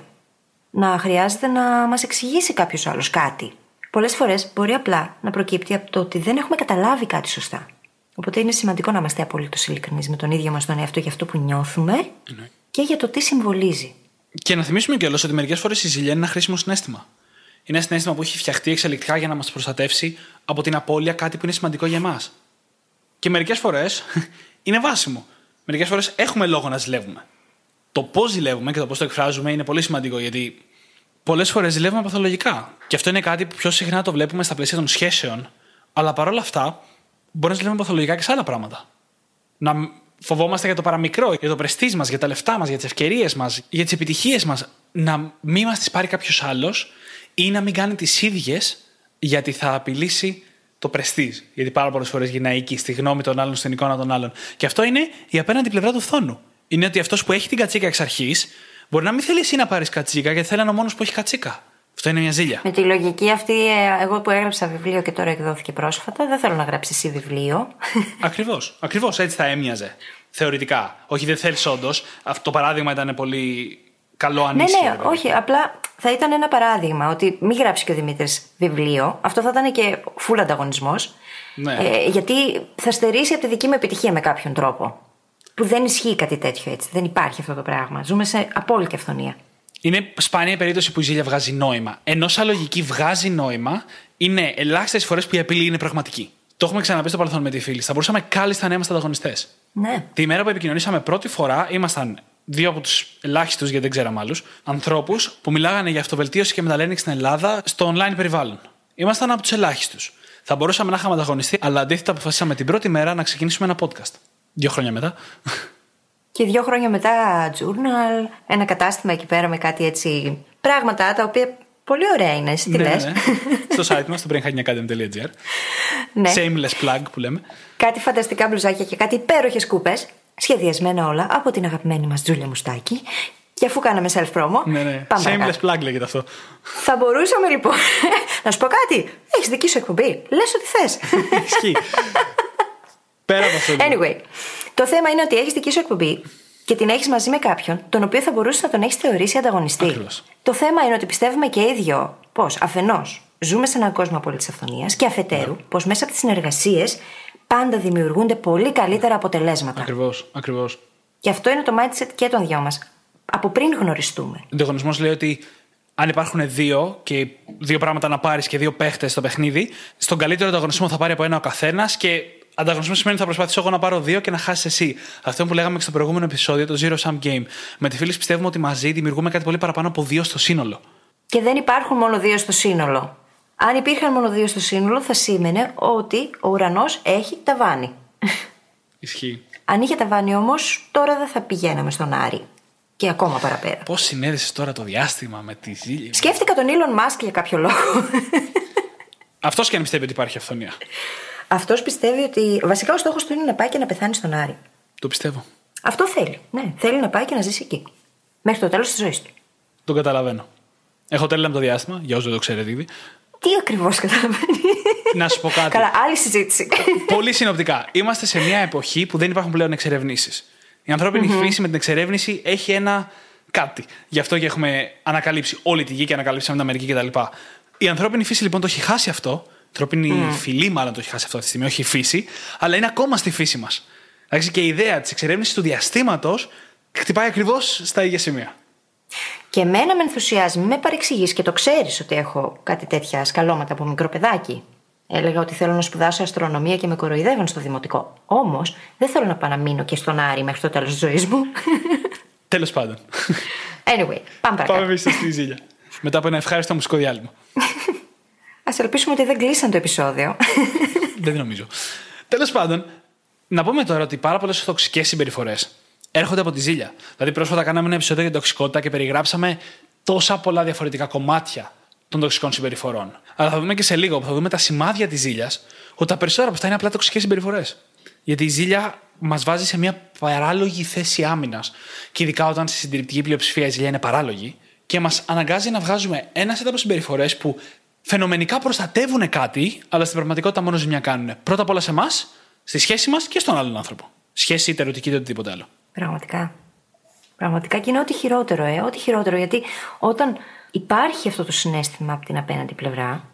Να χρειάζεται να μας εξηγήσει κάποιος άλλος κάτι. Πολλές φορές μπορεί απλά να προκύπτει από το ότι δεν έχουμε καταλάβει κάτι σωστά. Οπότε είναι σημαντικό να είμαστε απολύτως ειλικρινείς με τον ίδιο μας τον εαυτό για αυτό που νιώθουμε και για το τι συμβολίζει. Και να θυμίσουμε κιόλας ότι μερικές φορές η ζηλιά είναι ένα χρήσιμο συνέστημα. Είναι ένα συνέστημα που έχει φτιαχτεί εξελικτικά για να μας προστατεύσει από την απώλεια κάτι που είναι σημαντικό για εμάς. Και μερικές φορές [LAUGHS] είναι βάσιμο. Μερικές φορές έχουμε λόγο να ζηλεύουμε. Το πώς ζηλεύουμε και το πώς το εκφράζουμε είναι πολύ σημαντικό γιατί πολλές φορές ζηλεύουμε παθολογικά. Και αυτό είναι κάτι που πιο συχνά το βλέπουμε στα πλαίσια των σχέσεων. Αλλά παρόλα αυτά, μπορεί να ζηλεύουμε παθολογικά και σε άλλα πράγματα. Να φοβόμαστε για το παραμικρό, για το πρεστής μας, για τα λεφτά μας, για τις ευκαιρίες μας, για τις επιτυχίες μας. Να μην μας τις πάρει κάποιος άλλος ή να μην κάνει τις ίδιες γιατί θα απειλήσει το πρεστή. Γιατί πάρα πολλές φορές γυρνάει εκεί στη γνώμη των άλλων, στην εικόνα των άλλων. Και αυτό είναι η απέναντι πλευρά του φθόνου. Είναι ότι αυτός που έχει την κατσίκα εξ αρχής μπορεί να μην θέλει εσύ να πάρεις κατσίκα γιατί θέλει ένα μόνος που έχει κατσίκα. Αυτό είναι μια ζήλια. Με τη λογική αυτή, ε, εγώ που έγραψα βιβλίο και τώρα εκδόθηκε πρόσφατα, δεν θέλω να γράψεις εσύ βιβλίο. [LAUGHS] Ακριβώς. Ακριβώς έτσι θα έμοιαζε. Θεωρητικά. Όχι, δεν θέλεις όντως. Αυτό το παράδειγμα ήταν πολύ καλό ναι, ανήσυχο. ναι, όχι. Απλά θα ήταν ένα παράδειγμα ότι μην γράψει και ο Δημήτρης βιβλίο. Αυτό θα ήταν και φουλ ανταγωνισμός. Ναι. Ε, γιατί θα στερήσει από τη δική μου επιτυχία με κάποιον τρόπο. Που δεν ισχύει κάτι τέτοιο έτσι. Δεν υπάρχει αυτό το πράγμα. Ζούμε σε απόλυτη αυθονία. Είναι σπάνια η περίπτωση που η ζήλια βγάζει νόημα. Ενώ σαν λογική βγάζει νόημα, είναι ελάχιστες φορές που η απειλή είναι πραγματική. Το έχουμε ξαναπεί στο παρελθόν με τη φίλη. Θα μπορούσαμε κάλλιστα να είμαστε ανταγωνιστές. Ναι. Τη ημέρα που επικοινωνήσαμε πρώτη φορά, ήμασταν δύο από τους ελάχιστους, γιατί δεν ξέραμε άλλους, ανθρώπους που μιλάγανε για αυτοβελτίωση και μεταλλένιξη στην Ελλάδα στο online περιβάλλον. Ήμασταν από τους ελάχιστους. Θα μπορούσαμε να είχαμε ανταγωνιστεί, αλλά αντίθετα αποφασίσαμε την πρώτη μέρα να ξεκινήσουμε ένα podcast. Δύο χρόνια μετά. Και δύο χρόνια μετά, journal, ένα κατάστημα εκεί πέρα με κάτι έτσι. πράγματα τα οποία πολύ ωραία είναι. Εσύ τι Ναι, λες; ναι. στο site μας, στο brainhackingacademy.gr. Ναι. Shameless plug που λέμε. Κάτι φανταστικά μπλουζάκια και κάτι υπέροχες κούπες. Σχεδιασμένα όλα από την αγαπημένη μας Τζούλια Μουστάκη. Και αφού κάναμε self-promo. Ναι, ναι. Πάμε Shameless παρακάτω. plug λέγεται αυτό. Θα μπορούσαμε λοιπόν. [LAUGHS] να σου πω κάτι. Έχεις δική σου εκπομπή. Λες ό,τι θες. [LAUGHS] Ισχύει. Πέρα από αυτό. λοιπόν. anyway, το θέμα είναι ότι έχεις δική σου εκπομπή και την έχεις μαζί με κάποιον, τον οποίο θα μπορούσε να τον έχεις θεωρήσει ανταγωνιστή. Ακριβώς. Το θέμα είναι ότι πιστεύουμε και οι δύο πως αφενός ζούμε σε έναν κόσμο απόλυτης αυθονίας και αφετέρου Ναι. πως μέσα από τις συνεργασίες πάντα δημιουργούνται πολύ καλύτερα αποτελέσματα. Ακριβώς. Ακριβώς. Και αυτό είναι το mindset και των δυο μας. Από πριν γνωριστούμε. Ο ανταγωνισμό λέει ότι αν υπάρχουν δύο και δύο πράγματα να πάρεις και δύο παίχτες στο παιχνίδι, στον καλύτερο ανταγωνισμό θα πάρει από ένα ο καθένας και ανταγωνισμό σημαίνει ότι θα προσπαθήσω εγώ να πάρω δύο και να χάσεις εσύ. Αυτό που λέγαμε και στο προηγούμενο επεισόδιο, το Zero Sum Game. Με τη φίλη πιστεύουμε ότι μαζί δημιουργούμε κάτι πολύ παραπάνω από δύο στο σύνολο. Και δεν υπάρχουν μόνο δύο στο σύνολο. Αν υπήρχαν μόνο δύο στο σύνολο, θα σήμαινε ότι ο ουρανός έχει ταβάνι. [LAUGHS] Ισχύει. Αν είχε ταβάνι όμως, τώρα δεν θα πηγαίναμε στον Άρη. Και ακόμα παραπέρα. Πώς συνέδεσες τώρα το διάστημα με τη ζήλια. Σκέφτηκα τον Elon Musk για κάποιο λόγο. [LAUGHS] Αυτός και αν πιστεύει ότι υπάρχει αυθονία. Αυτός πιστεύει ότι βασικά ο στόχος του είναι να πάει και να πεθάνει στον Άρη. Το πιστεύω. Αυτό θέλει. Ναι, θέλει να πάει και να ζήσει εκεί. Μέχρι το τέλος της ζωής του. Τον καταλαβαίνω. Έχω τέλεια με το διάστημα, για όσους δεν το ξέρετε ήδη. Τι ακριβώς καταλαβαίνει; Να σου πω κάτι. Καλά, άλλη συζήτηση. Πολύ συνοπτικά. Είμαστε σε μια εποχή που δεν υπάρχουν πλέον εξερευνήσεις. Η ανθρώπινη φύση με την εξερεύνηση έχει ένα κάτι. Γι' αυτό και έχουμε ανακαλύψει όλη τη γη και ανακαλύψαμε την Αμερική κτλ. Η ανθρώπινη φύση λοιπόν το έχει χάσει αυτό. Η ανθρώπινη φυλή, μάλλον το έχει χάσει αυτό αυτή τη στιγμή, όχι η φύση, αλλά είναι ακόμα στη φύση μας. Και η ιδέα της εξερεύνησης του διαστήματος χτυπάει ακριβώς στα ίδια σημεία. Και εμένα με ενθουσιάζει, μην με παρεξηγείς και το ξέρεις ότι έχω κάτι τέτοια σκαλώματα από μικρό παιδάκι. Έλεγα ότι θέλω να σπουδάσω αστρονομία και με κοροϊδεύαν στο δημοτικό. Όμως δεν θέλω να πάω να μείνω και στον Άρη μέχρι το τέλος της ζωής μου. [LAUGHS] Τέλος πάντων. Anyway, πάμε παρακάτω. Πάμε εμείς στη ζήλια. Μετά από ένα ευχάριστο μουσικό διάλειμμα. [LAUGHS] Α ελπίσουμε ότι δεν κλείσαν το επεισόδιο. Δεν νομίζω. Τέλος πάντων, να πούμε τώρα ότι πάρα πολλές τοξικέ συμπεριφορές έρχονται από τη ζήλια. Δηλαδή, πρόσφατα κάναμε ένα επεισόδιο για την τοξικότητα και περιγράψαμε τόσα πολλά διαφορετικά κομμάτια των τοξικών συμπεριφορών. Αλλά θα δούμε και σε λίγο, που θα δούμε τα σημάδια της ζήλιας, ότι τα περισσότερα από αυτά είναι απλά τοξικές συμπεριφορές. Γιατί η ζήλια μας βάζει σε μια παράλογη θέση άμυνας. Και ειδικά όταν στη συντηρητική πλειοψηφία η ζήλια είναι παράλογη, και μας αναγκάζει να βγάζουμε ένα set από συμπεριφορές που φαινομενικά προστατεύουν κάτι, αλλά στην πραγματικότητα μόνο ζημιά κάνουν. Πρώτα απ' όλα σε εμάς, στη σχέση μας και στον άλλον άνθρωπο. Σχέση είτε ερωτική είτε οτιδήποτε άλλο. Πραγματικά. Πραγματικά και είναι ό,τι χειρότερο, ε. Ό,τι χειρότερο. Γιατί όταν υπάρχει αυτό το συνέστημα από την απέναντι πλευρά,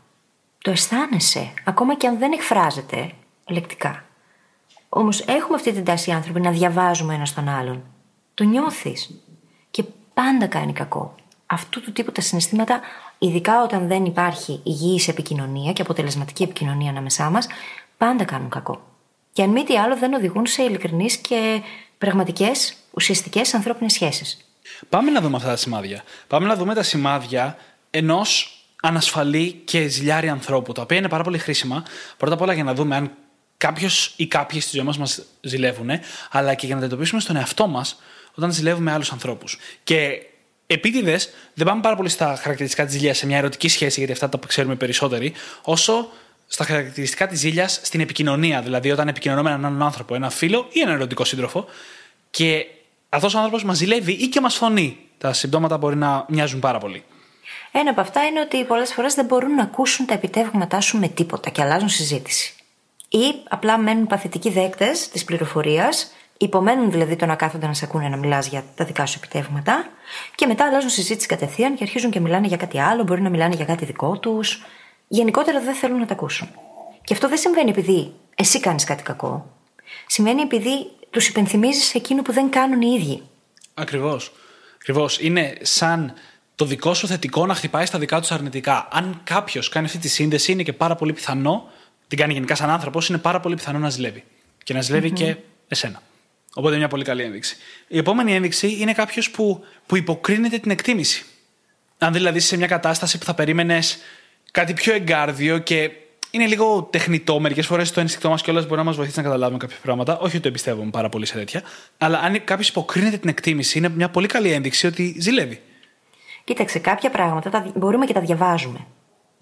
το αισθάνεσαι, ακόμα και αν δεν εκφράζεται λεκτικά. Όμως έχουμε αυτή την τάση οι άνθρωποι να διαβάζουμε ένα τον άλλον. Το νιώθεις. Και πάντα κάνει κακό. Αυτού του τύπου τα συναισθήματα, ειδικά όταν δεν υπάρχει υγιής επικοινωνία και αποτελεσματική επικοινωνία ανάμεσά μας, πάντα κάνουν κακό. Και αν μη τι άλλο, δεν οδηγούν σε ειλικρινείς και πραγματικές, ουσιαστικές ανθρώπινες σχέσεις. Πάμε να δούμε αυτά τα σημάδια. Πάμε να δούμε τα σημάδια ενός ανασφαλή και ζηλιάρη ανθρώπου, τα οποία είναι πάρα πολύ χρήσιμα. Πρώτα απ' όλα για να δούμε αν κάποιος ή κάποιοι στη ζωή μας μας ζηλεύουν, αλλά και για να αντιμετωπίσουμε στον εαυτό μας όταν ζηλεύουμε άλλους ανθρώπους. Και επίτηδες δεν πάμε πάρα πολύ στα χαρακτηριστικά της ζηλίας σε μια ερωτική σχέση, γιατί αυτά τα ξέρουμε περισσότεροι, όσο στα χαρακτηριστικά της ζήλιας στην επικοινωνία. Δηλαδή, όταν επικοινωνούμε με έναν άνθρωπο, ένα φίλο ή έναν ερωτικό σύντροφο, και αυτός ο άνθρωπος μας ζηλεύει ή και μας φωνεί. Τα συμπτώματα μπορεί να μοιάζουν πάρα πολύ. Ένα από αυτά είναι ότι πολλές φορές δεν μπορούν να ακούσουν τα επιτεύγματά σου με τίποτα και αλλάζουν συζήτηση. Ή απλά μένουν παθητικοί δέκτες της πληροφορίας, υπομένουν δηλαδή το να κάθονται να σε ακούνε να μιλάς για τα δικά σου επιτεύγματα, και μετά αλλάζουν συζήτηση κατευθείαν και αρχίζουν και μιλάνε για κάτι άλλο, μπορεί να μιλάνε για κάτι δικό τους. Γενικότερα δεν θέλουν να τα ακούσουν. Και αυτό δεν συμβαίνει επειδή εσύ κάνεις κάτι κακό. Συμβαίνει επειδή τους υπενθυμίζεις εκείνο που δεν κάνουν οι ίδιοι. Ακριβώς. Ακριβώς. Είναι σαν το δικό σου θετικό να χτυπάει στα δικά τους αρνητικά. Αν κάποιος κάνει αυτή τη σύνδεση, είναι και πάρα πολύ πιθανό, την κάνει γενικά σαν άνθρωπος, είναι πάρα πολύ πιθανό να ζηλεύει. Και να ζηλευει και εσένα. Οπότε μια πολύ καλή ένδειξη. Η επόμενη ένδειξη είναι κάποιος που, που υποκρίνεται την εκτίμηση. Αν δηλαδή είσαι σε μια κατάσταση που θα περίμενες κάτι πιο εγκάρδιο και είναι λίγο τεχνητό. Μερικές φορές το ένστικτό μας κιόλας μπορεί να μας βοηθήσει να καταλάβουμε κάποια πράγματα. Όχι ότι το εμπιστεύομαι πάρα πολύ σε τέτοια. Αλλά αν κάποιος υποκρίνεται την εκτίμηση, είναι μια πολύ καλή ένδειξη ότι ζηλεύει. Κοίταξε, κάποια πράγματα τα μπορούμε και τα διαβάζουμε.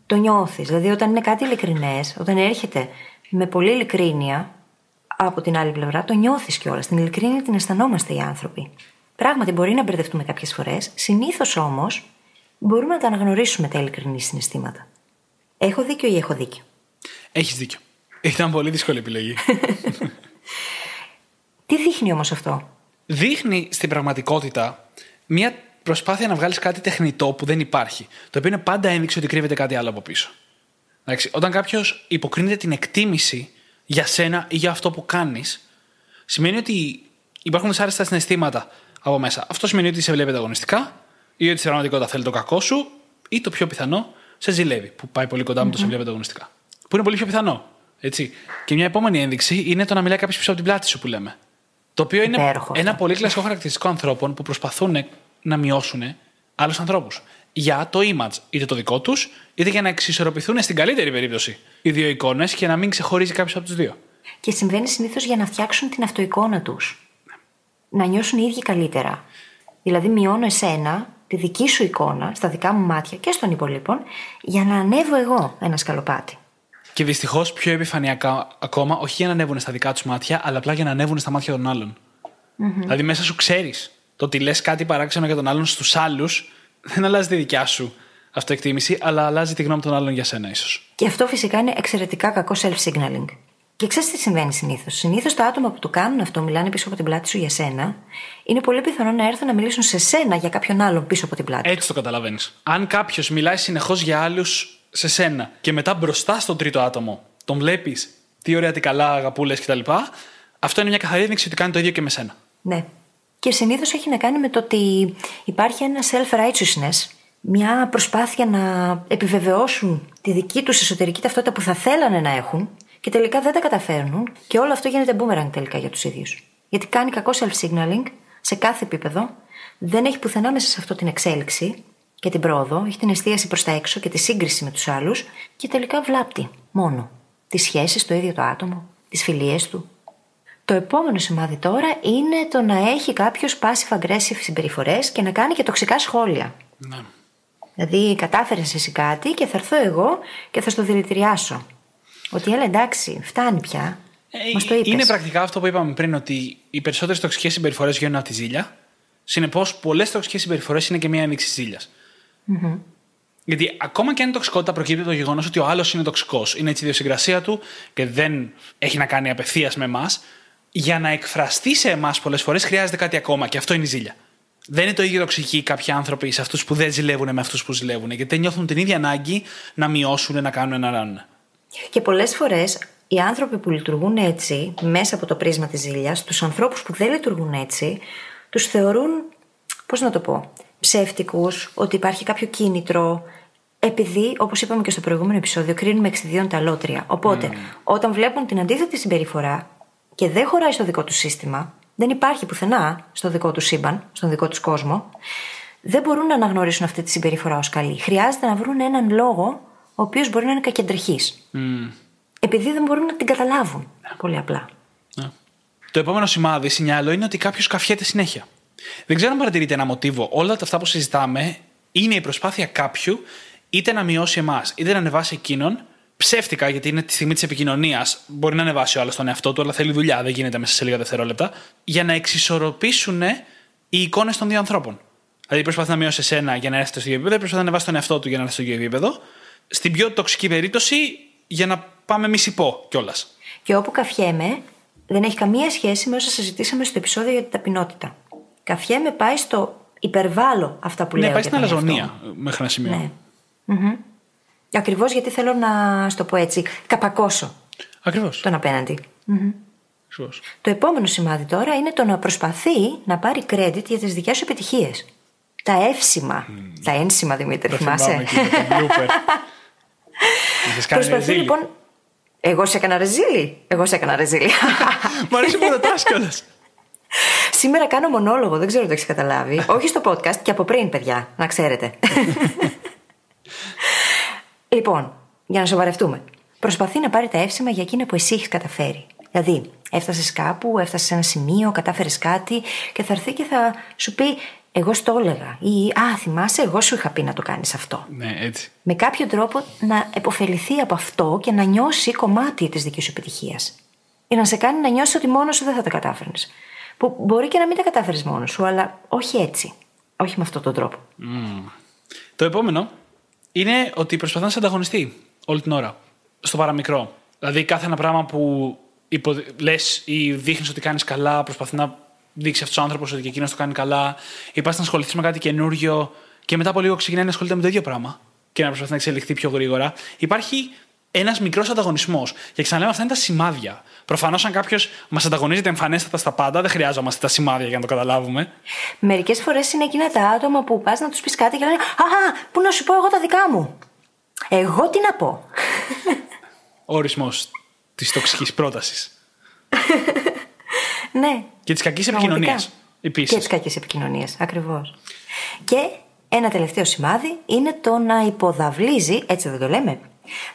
Το νιώθεις. Δηλαδή, όταν είναι κάτι ειλικρινές, όταν έρχεται με πολύ ειλικρίνεια, Από την άλλη πλευρά, το νιώθεις κιόλας. Την ειλικρίνη την αισθανόμαστε οι άνθρωποι. Πράγματι, μπορεί να μπερδευτούμε κάποιες φορές. Συνήθως όμως, μπορούμε να τα αναγνωρίσουμε τα ειλικρινή συναισθήματα. Έχω δίκιο ή έχω δίκιο; Έχεις δίκιο. Ήταν πολύ δύσκολη επιλογή. [LAUGHS] Τι δείχνει όμως αυτό; Δείχνει στην πραγματικότητα μια προσπάθεια να βγάλεις κάτι τεχνητό που δεν υπάρχει. Το οποίο είναι πάντα ένδειξη ότι κρύβεται κάτι άλλο από πίσω. Εντάξει, όταν κάποιος υποκρίνεται την εκτίμηση για σένα ή για αυτό που κάνεις, σημαίνει ότι υπάρχουν δυσάρεστα συναισθήματα από μέσα. Αυτό σημαίνει ότι σε βλέπει αγωνιστικά ή ότι στην πραγματικότητα θέλει το κακό σου ή το πιο πιθανό σε ζηλεύει, που πάει πολύ κοντά με το σε βλέπει αγωνιστικά. Που είναι πολύ πιο πιθανό. Έτσι. Και μια επόμενη ένδειξη είναι το να μιλάει κάποιος πίσω από την πλάτη σου που λέμε. Το οποίο είναι Υπέροχο ένα αυτό. πολύ κλασικό χαρακτηριστικό ανθρώπων που προσπαθούν να μειώσουν άλλους ανθρώπους. Για το image, είτε το δικό τους, είτε για να εξισορροπηθούν στην καλύτερη περίπτωση οι δύο εικόνες και να μην ξεχωρίζει κάποιος από τους δύο. Και συμβαίνει συνήθως για να φτιάξουν την αυτοεικόνα τους. Να νιώσουν οι ίδιοι καλύτερα. Δηλαδή, μειώνω εσένα, τη δική σου εικόνα, στα δικά μου μάτια και στον υπολείπων, για να ανέβω εγώ ένα σκαλοπάτι. Και δυστυχώς πιο επιφανειακά ακόμα, όχι για να ανέβουν στα δικά τους μάτια, αλλά απλά για να ανέβουν στα μάτια των άλλων. Δηλαδή, μέσα σου ξέρεις το ότι λες κάτι παράξενο για τον άλλον στους άλλους, [LAUGHS] δεν αλλάζει τη δικιά σου αυτοεκτίμηση, αλλά αλλάζει τη γνώμη των άλλων για σένα, ίσως. Και αυτό φυσικά είναι εξαιρετικά κακό self-signaling. Και ξέρεις τι συμβαίνει συνήθως; Συνήθως τα άτομα που το κάνουν αυτό, μιλάνε πίσω από την πλάτη σου για σένα, είναι πολύ πιθανό να έρθουν να μιλήσουν σε σένα για κάποιον άλλον πίσω από την πλάτη. Έτσι το καταλαβαίνεις. Αν κάποιος μιλάει συνεχώς για άλλους σε σένα και μετά μπροστά στον τρίτο άτομο τον βλέπεις τι ωραία, τι καλά, αγαπούλες κτλ., αυτό είναι μια καθαρή ένδειξη ότι κάνει το ίδιο και με σένα. Ναι. Και συνήθως έχει να κάνει με το ότι υπάρχει ένα self-righteousness, μια προσπάθεια να επιβεβαιώσουν τη δική τους εσωτερική ταυτότητα που θα θέλανε να έχουν και τελικά δεν τα καταφέρνουν και όλο αυτό γίνεται boomerang τελικά για τους ίδιους. Γιατί κάνει κακό self-signaling σε κάθε επίπεδο, δεν έχει πουθενά μέσα σε αυτό την εξέλιξη και την πρόοδο, έχει την εστίαση προς τα έξω και τη σύγκριση με τους άλλους και τελικά βλάπτει μόνο τις σχέσεις, το ίδιο το άτομο, τις φιλίες του, το επόμενο σημάδι τώρα είναι το να έχει κάποιος passive aggressive συμπεριφορές και να κάνει και τοξικά σχόλια. Ναι. Δηλαδή, κατάφερες εσύ κάτι και θα έρθω εγώ και θα στο δηλητηριάσω. Ότι έλα εντάξει, φτάνει πια. Ε, Μας το είπες. είναι πρακτικά αυτό που είπαμε πριν, ότι οι περισσότερες τοξικές συμπεριφορές βγαίνουν από τη ζήλια. Συνεπώς, πολλές τοξικές συμπεριφορές είναι και μία ένδειξη ζήλιας. Γιατί ακόμα και αν η τοξικότητα προκύπτει από το γεγονός ότι ο άλλος είναι τοξικός, είναι έτσι η ιδιοσυγκρασία του και δεν έχει να κάνει απευθείας με εμάς, για να εκφραστεί σε εμάς πολλές φορές χρειάζεται κάτι ακόμα και αυτό είναι η ζήλια. Δεν είναι το ίδιο τοξικοί κάποιοι άνθρωποι σε αυτούς που δεν ζηλεύουν με αυτούς που ζηλεύουν, γιατί δεν νιώθουν την ίδια ανάγκη να μειώσουν, να κάνουν, να ράνουν. Και πολλές φορές οι άνθρωποι που λειτουργούν έτσι, μέσα από το πρίσμα της ζήλιας, τους ανθρώπους που δεν λειτουργούν έτσι, τους θεωρούν, πώς να το πω, ψεύτικους, ότι υπάρχει κάποιο κίνητρο. Επειδή, όπως είπαμε και στο προηγούμενο επεισόδιο, κρίνουμε εξιδίων τα λότρια. Οπότε, όταν βλέπουν την αντίθετη συμπεριφορά και δεν χωράει στο δικό τους σύστημα, δεν υπάρχει πουθενά στο δικό τους σύμπαν, στον δικό τους κόσμο, δεν μπορούν να αναγνωρίσουν αυτή τη συμπεριφορά ως καλή. Χρειάζεται να βρουν έναν λόγο, ο οποίος μπορεί να είναι κακεντρεχή. Επειδή δεν μπορούν να την καταλάβουν. Πολύ απλά. Ναι. Το επόμενο σημάδι, σινιάλο, είναι ότι κάποιος καφιέται συνέχεια. Δεν ξέρω αν παρατηρείτε ένα μοτίβο. Όλα αυτά που συζητάμε είναι η προσπάθεια κάποιου είτε να μειώσει εμάς, είτε να ανεβάσει εκείνον ψεύτικα, γιατί είναι τη στιγμή της επικοινωνίας. Μπορεί να ανεβάσει ο άλλος τον εαυτό του, αλλά θέλει δουλειά, δεν γίνεται μέσα σε λίγα δευτερόλεπτα. Για να εξισορροπήσουν οι εικόνες των δύο ανθρώπων. Δηλαδή, προσπαθεί να μειώσει εσένα για να έρθει στο ίδιο επίπεδο, προσπαθεί να ανεβάσει τον εαυτό του για να έρθει στο ίδιο επίπεδο. Στην πιο τοξική περίπτωση, για να πάμε μισή πω κιόλας. Και όπου καφιέμαι, δεν έχει καμία σχέση με όσα συζητήσαμε στο επεισόδιο για την ταπεινότητα. Καφιέμαι πάει στο υπερβάλλω αυτά που Ναι, λέω. πάει για στην τον αλαζονία εαυτό μου. μέχρι ένα σημείο. Ναι. Ακριβώς γιατί θέλω να στο το πω έτσι, καπακώσω Ακριβώς. τον απέναντι. Ακριβώς. Το επόμενο σημάδι τώρα είναι το να προσπαθεί να πάρει credit για τις δικές σου επιτυχίες. Τα εύσημα. Τα ένσημα, Δημήτρη, θυμάσαι; [LAUGHS] Προσπαθεί ρεζίλι. λοιπόν. Εγώ σε έκανα ρεζίλι. Εγώ σε έκανα ρεζίλι. Μ' αρέσει που ρωτάς κιόλας. Σήμερα κάνω μονόλογο, δεν ξέρω αν το έχεις καταλάβει. [LAUGHS] Όχι στο podcast και από πριν, παιδιά, να ξέρετε. [LAUGHS] λοιπόν, για να σοβαρευτούμε. Προσπαθεί να πάρει τα εύσημα για εκείνα που εσύ έχεις καταφέρει. Δηλαδή, έφτασες κάπου, έφτασες σε ένα σημείο, κατάφερες κάτι και θα έρθει και θα σου πει: Εγώ στο έλεγα. Ή Α, θυμάσαι, εγώ σου είχα πει να το κάνεις αυτό. Ναι, έτσι. Με κάποιο τρόπο να επωφεληθεί από αυτό και να νιώσει κομμάτι της δικής σου επιτυχίας. ή να σε κάνει να νιώσεις ότι μόνος σου δεν θα τα κατάφερνες. Που μπορεί και να μην τα κατάφερες μόνος σου, αλλά όχι έτσι. Όχι με αυτόν τον τρόπο. Το επόμενο είναι ότι προσπαθεί να σε ανταγωνιστεί όλη την ώρα. Στο παραμικρό. Δηλαδή, κάθε ένα πράγμα που υπο... λες ή δείχνεις ότι κάνεις καλά, προσπαθεί να δείξει αυτός ο άνθρωπος ότι και εκείνος το κάνει καλά, ή πα να ασχοληθείς με κάτι καινούριο και μετά από λίγο ξεκινάει να ασχολείται με το ίδιο πράγμα και να προσπαθεί να εξελιχθεί πιο γρήγορα. Υπάρχει ένας μικρός ανταγωνισμός. Και ξαναλέω, αυτά είναι τα σημάδια. Προφανώς, αν κάποιος μας ανταγωνίζεται εμφανέστατα στα πάντα, δεν χρειάζομαστε τα σημάδια για να το καταλάβουμε. Μερικές φορές είναι εκείνα τα άτομα που πας να τους πεις κάτι και λένε Αχά, πού να σου πω εγώ τα δικά μου. Εγώ τι να πω. Ο [LAUGHS] ορισμός της τοξικής πρότασης. [LAUGHS] ναι. Και τη κακή επικοινωνία. Και τη κακή επικοινωνία, ακριβώς. Και ένα τελευταίο σημάδι είναι το να υποδαβλίζει, έτσι δεν το λέμε,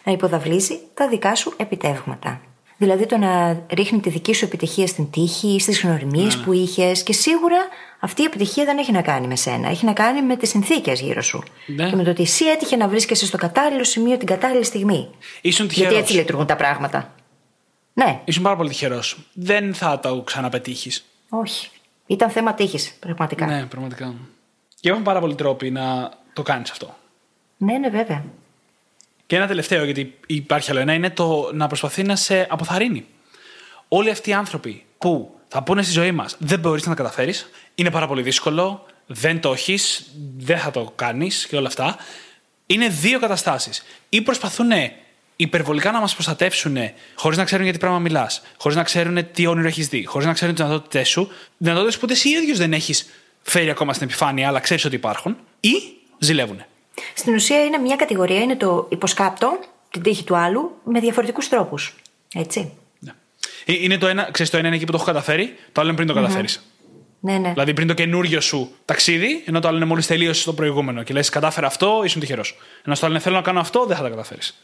να υποδαβλίζει τα δικά σου επιτεύγματα. Δηλαδή το να ρίχνει τη δική σου επιτυχία στην τύχη, στις γνωριμίες ναι, ναι. που είχες και σίγουρα αυτή η επιτυχία δεν έχει να κάνει με σένα. Έχει να κάνει με τις συνθήκες γύρω σου. Ναι. Και με το ότι εσύ έτυχε να βρίσκεσαι στο κατάλληλο σημείο την κατάλληλη στιγμή. Ήσουν τυχερός. Γιατί έτσι λειτουργούν τα πράγματα. Ναι. Ήσουν πάρα πολύ τυχερός. Δεν θα το ξαναπετύχεις. Όχι. Ήταν θέμα τύχης, πραγματικά. Ναι, πραγματικά. Και έχουν πάρα πολλοί τρόποι να το κάνεις αυτό. Ναι, ναι, βέβαια. Και ένα τελευταίο, γιατί υπάρχει άλλο ένα, είναι το να προσπαθεί να σε αποθαρρύνει. Όλοι αυτοί οι άνθρωποι που θα πούνε στη ζωή μας δεν μπορείς να τα καταφέρεις, είναι πάρα πολύ δύσκολο, δεν το έχεις, δεν θα το κάνεις και όλα αυτά. Είναι δύο καταστάσεις. Ή προσπαθούν υπερβολικά να μας προστατεύσουν χωρίς να ξέρουν για τι πράγμα μιλάς, χωρίς να ξέρουν τι όνειρο έχεις δει, χωρίς να ξέρουν τις δυνατότητές σου, δυνατότητες που εσύ ίδιος δεν έχεις φέρει ακόμα στην επιφάνεια, αλλά ξέρεις ότι υπάρχουν, ή ζηλεύουν. Στην ουσία είναι μια κατηγορία, είναι το υποσκάπτω την τύχη του άλλου με διαφορετικούς τρόπους. Έτσι. Ναι. Ε, είναι το ένα, ξέρεις, το ένα είναι εκεί που το έχω καταφέρει, το άλλο είναι πριν το καταφέρεις. Ναι, ναι. Δηλαδή πριν το καινούριο σου ταξίδι, ενώ το άλλο είναι μόλις τελείωσε το προηγούμενο. Και λες, κατάφερα αυτό, ήσουν τυχερός. Ενώ στο άλλο είναι θέλω να κάνω αυτό, δεν θα τα καταφέρεις.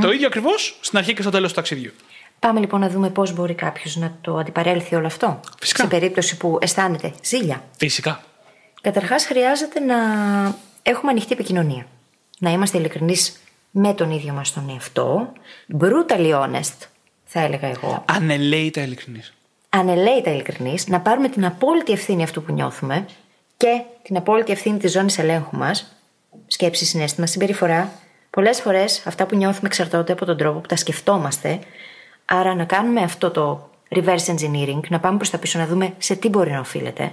το ίδιο ακριβώς στην αρχή και στο τέλος του ταξιδιού. Πάμε λοιπόν να δούμε πώς μπορεί κάποιος να το αντιπαρέλθει όλο αυτό. Φυσικά. Σε περίπτωση που αισθάνεται ζήλια. Φυσικά. Καταρχάς, χρειάζεται να έχουμε ανοιχτή επικοινωνία. Να είμαστε ειλικρινείς με τον ίδιο μας τον εαυτό. Brutally honest, θα έλεγα εγώ. Ανελαίητα ειλικρινής. Ανελαίητα ειλικρινής, να πάρουμε την απόλυτη ευθύνη αυτού που νιώθουμε και την απόλυτη ευθύνη της ζώνης ελέγχου μας, σκέψη, συνέστημα, συμπεριφορά. Πολλές φορές αυτά που νιώθουμε εξαρτώνται από τον τρόπο που τα σκεφτόμαστε. Άρα να κάνουμε αυτό το reverse engineering, να πάμε προς τα πίσω να δούμε σε τι μπορεί να οφείλεται.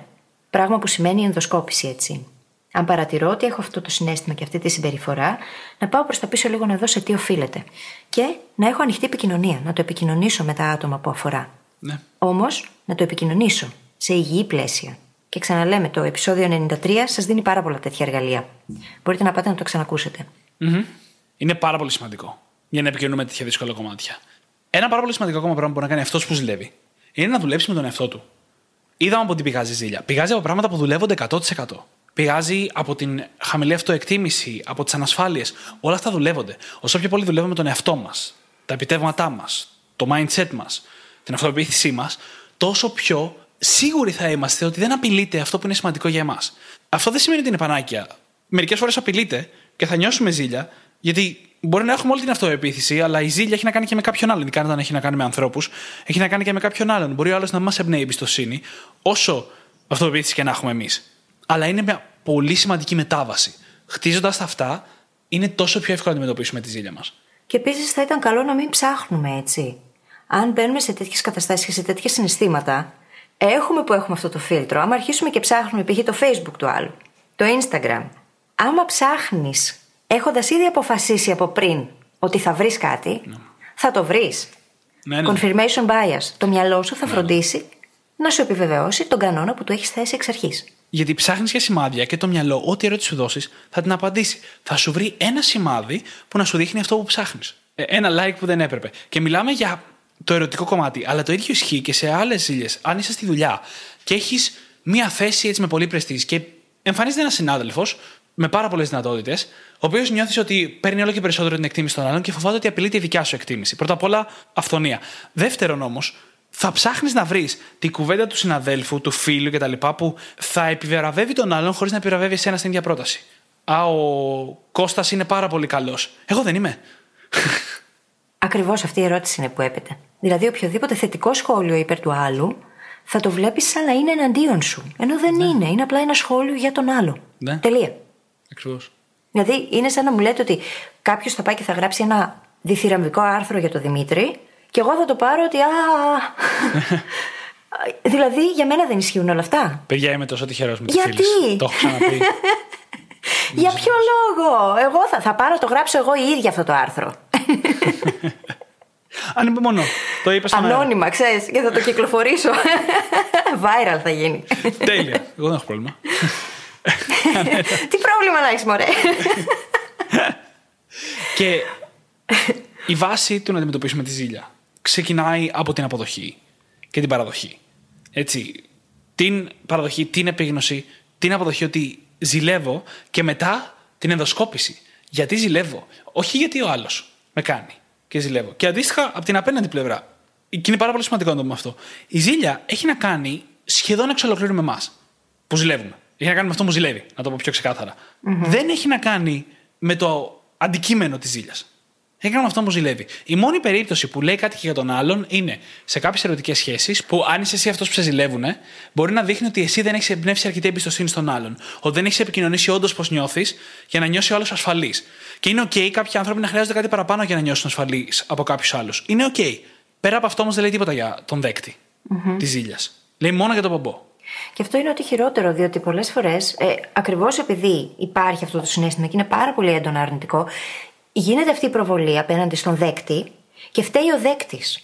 Πράγμα που σημαίνει ενδοσκόπηση, έτσι αν παρατηρώ ότι έχω αυτό το συνέστημα και αυτή τη συμπεριφορά, να πάω προς τα πίσω λίγο να δω σε τι οφείλεται. Και να έχω ανοιχτή επικοινωνία, να το επικοινωνήσω με τα άτομα που αφορά. Ναι. Όμως να το επικοινωνήσω σε υγιή πλαίσια. Και ξαναλέμε, το επεισόδιο 93 σας δίνει πάρα πολλά τέτοια εργαλεία. Μπορείτε να πάτε να το ξανακουσετε Είναι πάρα πολύ σημαντικό για να επικοινωνούμε τέτοια δύσκολα κομμάτια. Ένα πάρα πολύ σημαντικό ακόμα πράγμα που μπορεί να κάνει αυτός που ζηλεύει είναι να δουλέψει με τον εαυτό του. Είδαμε από τι πηγάζει ζήλια. Πηγάζει από πράγματα που δουλεύονται 100% πηγάζει από την χαμηλή αυτοεκτίμηση, από τις ανασφάλειες. Όλα αυτά δουλεύονται. Όσο πιο πολύ δουλεύουμε τον εαυτό μας, τα επιτεύγματά μας, το mindset μας, την αυτοπεποίθησή μας, τόσο πιο σίγουροι θα είμαστε ότι δεν απειλείται αυτό που είναι σημαντικό για εμάς. Αυτό δεν σημαίνει ότι είναι πανάκια. Μερικές φορές απειλείται και θα νιώσουμε ζήλια, γιατί μπορεί να έχουμε όλη την αυτοεπίθεση, αλλά η ζήλια έχει να κάνει και με κάποιον άλλον. Ειδικά όταν έχει να κάνει με ανθρώπους, έχει να κάνει και με κάποιον άλλον. Μπορεί ο άλλος να μας εμπνέει εμπιστοσύνη, όσο αυτοπεποίθηση και να έχουμε εμείς αλλά είναι μια πολύ σημαντική μετάβαση. Χτίζοντας αυτά, είναι τόσο πιο εύκολο να αντιμετωπίσουμε τη ζήλια μας. Και επίσης θα ήταν καλό να μην ψάχνουμε έτσι. Αν μπαίνουμε σε τέτοιες καταστάσεις και σε τέτοια συναισθήματα, έχουμε που έχουμε αυτό το φίλτρο. Άμα αρχίσουμε και ψάχνουμε, π.χ. το Facebook του άλλου, το Instagram, άμα ψάχνεις έχοντας ήδη αποφασίσει από πριν ότι θα βρεις κάτι, ναι. θα το βρεις. Ναι, ναι. Confirmation bias. Το μυαλό σου θα ναι, ναι. φροντίσει να σου επιβεβαιώσει τον κανόνα που του έχεις θέσει εξ αρχής. Γιατί ψάχνεις για σημάδια και το μυαλό, ό,τι ερώτηση σου δώσεις, θα την απαντήσει. Θα σου βρει ένα σημάδι που να σου δείχνει αυτό που ψάχνεις. Ε, ένα like που δεν έπρεπε. Και μιλάμε για το ερωτικό κομμάτι. Αλλά το ίδιο ισχύει και σε άλλες ζήλιες. Αν είσαι στη δουλειά και έχεις μία θέση έτσι με πολύ πρεστή και εμφανίζεται ένας συνάδελφος με πάρα πολλές δυνατότητες, ο οποίος νιώθεις ότι παίρνει όλο και περισσότερο την εκτίμηση των άλλων και φοβάται ότι απειλεί τη δικιά σου εκτίμηση. Πρώτα απ' όλα, αυθονία. Δεύτερον όμως, θα ψάχνεις να βρεις την κουβέντα του συναδέλφου, του φίλου κτλ. που θα επιβραβεύει τον άλλον χωρίς να επιβραβεύει εσένα στην ίδια πρόταση. Α, ο Κώστας είναι πάρα πολύ καλός. Εγώ δεν είμαι. Ακριβώς αυτή η ερώτηση είναι που έπεται. Δηλαδή, οποιοδήποτε θετικό σχόλιο υπέρ του άλλου θα το βλέπεις σαν να είναι εναντίον σου. Ενώ δεν είναι. Είναι απλά ένα σχόλιο για τον άλλο. Ναι. Τελεία. Ακριβώς. Δηλαδή, είναι σαν να μου λέτε ότι κάποιος θα πάει και θα γράψει ένα διθυραμβικό άρθρο για τον Δημήτρη και εγώ θα το πάρω ότι. Α, [LAUGHS] δηλαδή, για μένα δεν ισχύουν όλα αυτά. Παιδιά, είμαι τόσο τυχερός με τη Γιατί; φίλη. Το έχω ξαναπεί. [LAUGHS] Για ποιο λόγο! Εγώ θα, θα πάρω, το γράψω εγώ η ίδια αυτό το άρθρο. [LAUGHS] Ανυπομονώ. Το είπες στον αέρα. Ανώνυμα, ξέρεις, και θα το κυκλοφορήσω. Viral θα γίνει. Τέλεια. Εγώ δεν έχω πρόβλημα. Τι πρόβλημα να έχεις, Μωρέ. Και η βάση του να αντιμετωπίσουμε τη ζήλια ξεκινάει από την αποδοχή και την παραδοχή. Έτσι. Την παραδοχή, την επίγνωση, την αποδοχή ότι ζηλεύω και μετά την ενδοσκόπηση. Γιατί ζηλεύω. Όχι γιατί ο άλλος με κάνει και ζηλεύω. Και αντίστοιχα από την απέναντι πλευρά. Και είναι πάρα πολύ σημαντικό να το πούμε αυτό. Η ζήλια έχει να κάνει σχεδόν εξ ολοκλήρου με εμάς. Που ζηλεύουμε. Έχει να κάνει με αυτό που ζηλεύει, να το πω πιο ξεκαθαρα Δεν έχει να κάνει με το αντικείμενο της ζήλιας. Έχει να κάνει με αυτό που ζηλεύει. Η μόνη περίπτωση που λέει κάτι και για τον άλλον είναι σε κάποιες ερωτικές σχέσεις που αν είσαι εσύ αυτός που σε ζηλεύουν, μπορεί να δείχνει ότι εσύ δεν έχεις εμπνεύσει αρκετή εμπιστοσύνη στον άλλον. Ότι δεν έχεις επικοινωνήσει όντως πώς νιώθεις για να νιώσει ο άλλος ασφαλής. Και είναι OK κάποιοι άνθρωποι να χρειάζονται κάτι παραπάνω για να νιώσουν ασφαλείς από κάποιους άλλους. Είναι OK. Πέρα από αυτό όμως δεν λέει τίποτα για τον δεκτη της ζήλιας. Λέει μόνο για τον πομπό. Και αυτό είναι ότι χειρότερο, διότι πολλές φορές, ε, ακριβώς επειδή υπάρχει αυτό το συνέστημα και είναι πάρα πολύ έντονο αρνητικό, γίνεται αυτή η προβολή απέναντι στον δέκτη και φταίει ο δέκτης.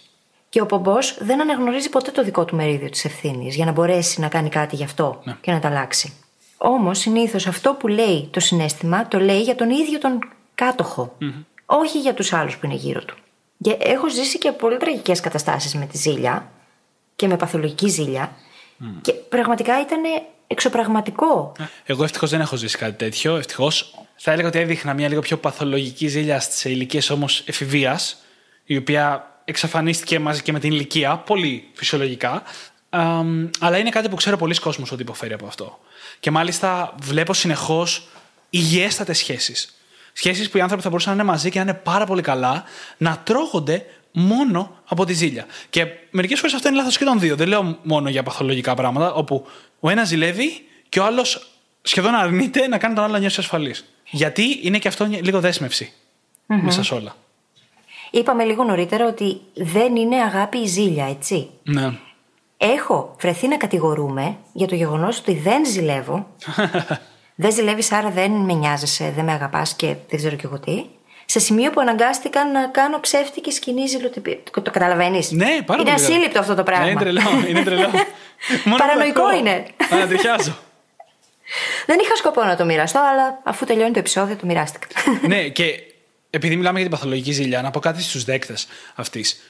Και ο πομπός δεν αναγνωρίζει ποτέ το δικό του μερίδιο της ευθύνης για να μπορέσει να κάνει κάτι γι' αυτό Ναι. και να τα αλλάξει. Όμως συνήθως αυτό που λέει το συνέστημα το λέει για τον ίδιο τον κατοχο όχι για τους άλλους που είναι γύρω του. Και έχω ζήσει και πολύ τραγικές καταστάσεις με τη ζήλια και με παθολογική ζήλια. Και πραγματικά ήταν εξωπραγματικό. Εγώ ευτυχώς δεν έχω ζήσει κάτι τέτοιο. Ευτυχώς. Θα έλεγα ότι έδειχνα μια λίγο πιο παθολογική ζήλια σε ηλικίε όμως εφηβείας, η οποία εξαφανίστηκε μαζί και με την ηλικία, πολύ φυσιολογικά. Αμ, αλλά είναι κάτι που ξέρω πολλοί κόσμος ότι υποφέρει από αυτό. Και μάλιστα βλέπω συνεχώς υγιέστατες σχέσεις. Σχέσεις που οι άνθρωποι θα μπορούσαν να είναι μαζί και να είναι πάρα πολύ καλά, να τρώγονται μόνο από τη ζήλια. Και μερικές φορές αυτό είναι λάθος και των δύο. Δεν λέω μόνο για παθολογικά πράγματα, όπου ο ένας ζηλεύει και ο άλλος σχεδόν αρνείται να κάνει τον άλλο να νιώσει ασφαλής. Γιατί είναι και αυτό λίγο δέσμευση μέσα σε όλα. Είπαμε λίγο νωρίτερα ότι δεν είναι αγάπη η ζήλια, έτσι. Ναι. Έχω βρεθεί να κατηγορούμε για το γεγονός ότι δεν ζηλεύω. [LAUGHS] δεν ζηλεύεις, άρα δεν με νοιάζεσαι, δεν με αγαπάς και δεν ξέρω κι εγώ τι. Σε σημείο που αναγκάστηκα να κάνω ψεύτικη σκηνή ζηλοτυπία. Το, το καταλαβαίνεις; Ναι, πάρα Είναι πολύ. ασύλληπτο αυτό το πράγμα. Ναι, είναι τρελό. Είναι τρελό. [LAUGHS] Μόνο Παρανοϊκό το ακούω. είναι. Ανατριχιάζω. Δεν είχα σκοπό να το μοιραστώ, αλλά αφού τελειώνει το επεισόδιο, το μοιράστηκα. ναι, και επειδή μιλάμε για την παθολογική ζήλια, να πω κάτι στους δέκτες αυτής.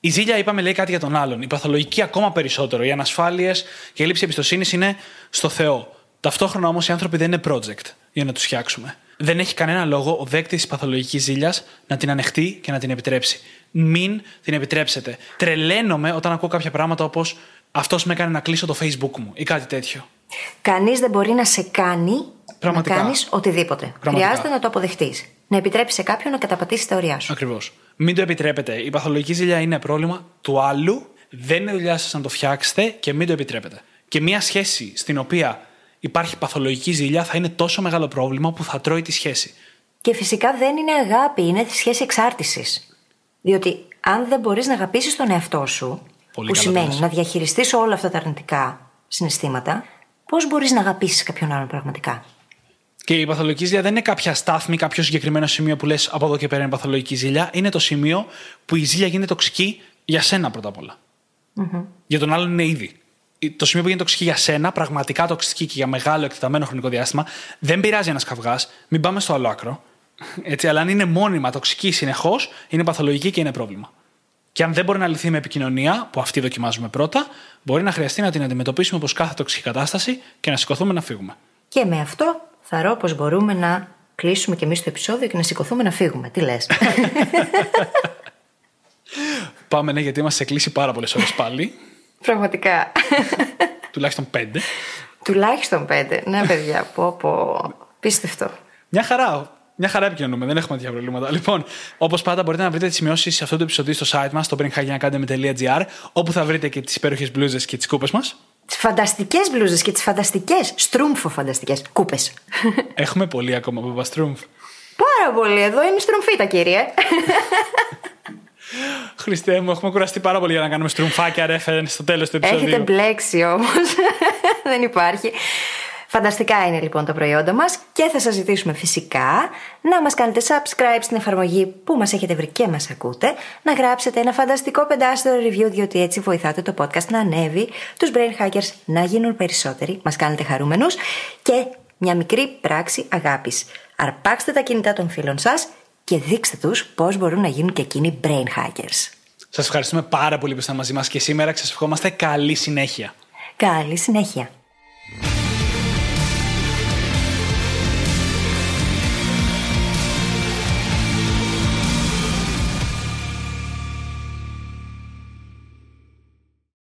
Η ζήλια, είπαμε, λέει κάτι για τον άλλον. Η παθολογική ακόμα περισσότερο. Οι ανασφάλειες και η έλλειψη εμπιστοσύνης είναι στο Θεό. Ταυτόχρονα όμως οι άνθρωποι δεν είναι project για να τους φτιάξουμε. Δεν έχει κανένα λόγο ο δέκτης της παθολογικής ζήλιας να την ανεχτεί και να την επιτρέψει. Μην την επιτρέψετε. Τρελαίνομαι όταν ακούω κάποια πράγματα όπως αυτός με έκανε να κλείσω το Facebook μου ή κάτι τέτοιο. Κανείς δεν μπορεί να σε κάνει Πραγματικά. να κάνεις οτιδήποτε. Πραγματικά. Χρειάζεται να το αποδεχτείς. Να επιτρέψει σε κάποιον να καταπατήσει τα ωριά σου. Ακριβώς. Μην το επιτρέπετε. Η παθολογική ζήλια είναι πρόβλημα του άλλου. Δεν είναι δουλειά σας να το φτιάξετε και μην το επιτρέπετε. Και μια σχέση στην οποία υπάρχει παθολογική ζήλια θα είναι τόσο μεγάλο πρόβλημα που θα τρώει τη σχέση. Και φυσικά δεν είναι αγάπη, είναι σχέση εξάρτησης. Διότι αν δεν μπορείς να αγαπήσεις τον εαυτό σου, Πολύ που καλά σημαίνει το να διαχειριστείς όλα αυτά τα αρνητικά συναισθήματα, πώς μπορείς να αγαπήσεις κάποιον άλλον πραγματικά; Και η παθολογική ζήλια δεν είναι κάποια στάθμη, κάποιο συγκεκριμένο σημείο που λες από εδώ και πέρα είναι παθολογική ζήλια. Είναι το σημείο που η ζήλια γίνεται τοξική για σένα πρώτα απ' όλα. Για τον άλλον είναι ήδη. Το σημείο που γίνεται τοξική για σένα, πραγματικά τοξική και για μεγάλο εκτεταμένο χρονικό διάστημα, δεν πειράζει ένας καυγάς, μην πάμε στο άλλο άκρο. [LAUGHS] Έτσι, αλλά αν είναι μόνιμα τοξική συνεχώς, είναι παθολογική και είναι πρόβλημα. Και αν δεν μπορεί να λυθεί με επικοινωνία, που αυτή δοκιμάζουμε πρώτα, μπορεί να χρειαστεί να την αντιμετωπίσουμε όπως κάθε τοξική κατάσταση και να σηκωθούμε να φύγουμε. Και με αυτό θα ρω πως μπορούμε να κλείσουμε και εμείς το επεισόδιο και να σηκωθούμε να φύγουμε. Τι λες; [LAUGHS] Πάμε, ναι, γιατί είμαστε κλείσει πάρα πολλές ώρες πάλι. [LAUGHS] Πραγματικά. τουλάχιστον πέντε. Τουλάχιστον πέντε. Ναι, παιδιά, πω, πω. Πίστευτο. Μια χαρά. Μια χαρά επικοινωνούμε, δεν έχουμε τέτοια προβλήματα. Λοιπόν, όπως πάντα, μπορείτε να βρείτε τις σημειώσεις αυτού του επεισοδίου στο site μας, στο brainhackingacademy.gr, όπου θα βρείτε και τις υπέροχες μπλούζες και τις κούπες μας. Τις φανταστικές μπλούζες και τις φανταστικές, στρούμφο φανταστικές κούπες. Έχουμε πολύ ακόμα από Στρούμφ. Πάρα πολύ. Εδώ είναι στρομφίτα, κύριε. [LAUGHS] Χριστέ μου, έχουμε κουραστεί πάρα πολύ για να κάνουμε στρουμφάκια ρέφερεν στο τέλος του επεισοδίου. Έχετε μπλέξει όμως. [LAUGHS] Δεν υπάρχει. Φανταστικά είναι λοιπόν τα προϊόντα μας και θα σας ζητήσουμε φυσικά να μας κάνετε subscribe στην εφαρμογή που μας έχετε βρει και μας ακούτε, να γράψετε ένα φανταστικό πεντάστερο review διότι έτσι βοηθάτε το podcast να ανέβει, τους brain hackers να γίνουν περισσότεροι, μας κάνετε χαρούμενους και μια μικρή πράξη αγάπης. Αρπάξτε τα κινητά των φίλων σας και δείξτε τους πώς μπορούν να γίνουν και εκείνοι brain hackers. Σας ευχαριστούμε πάρα πολύ που ήσασταν μαζί μας και σήμερα και σας ευχόμαστε καλή συνέχεια. Καλή συνέχεια.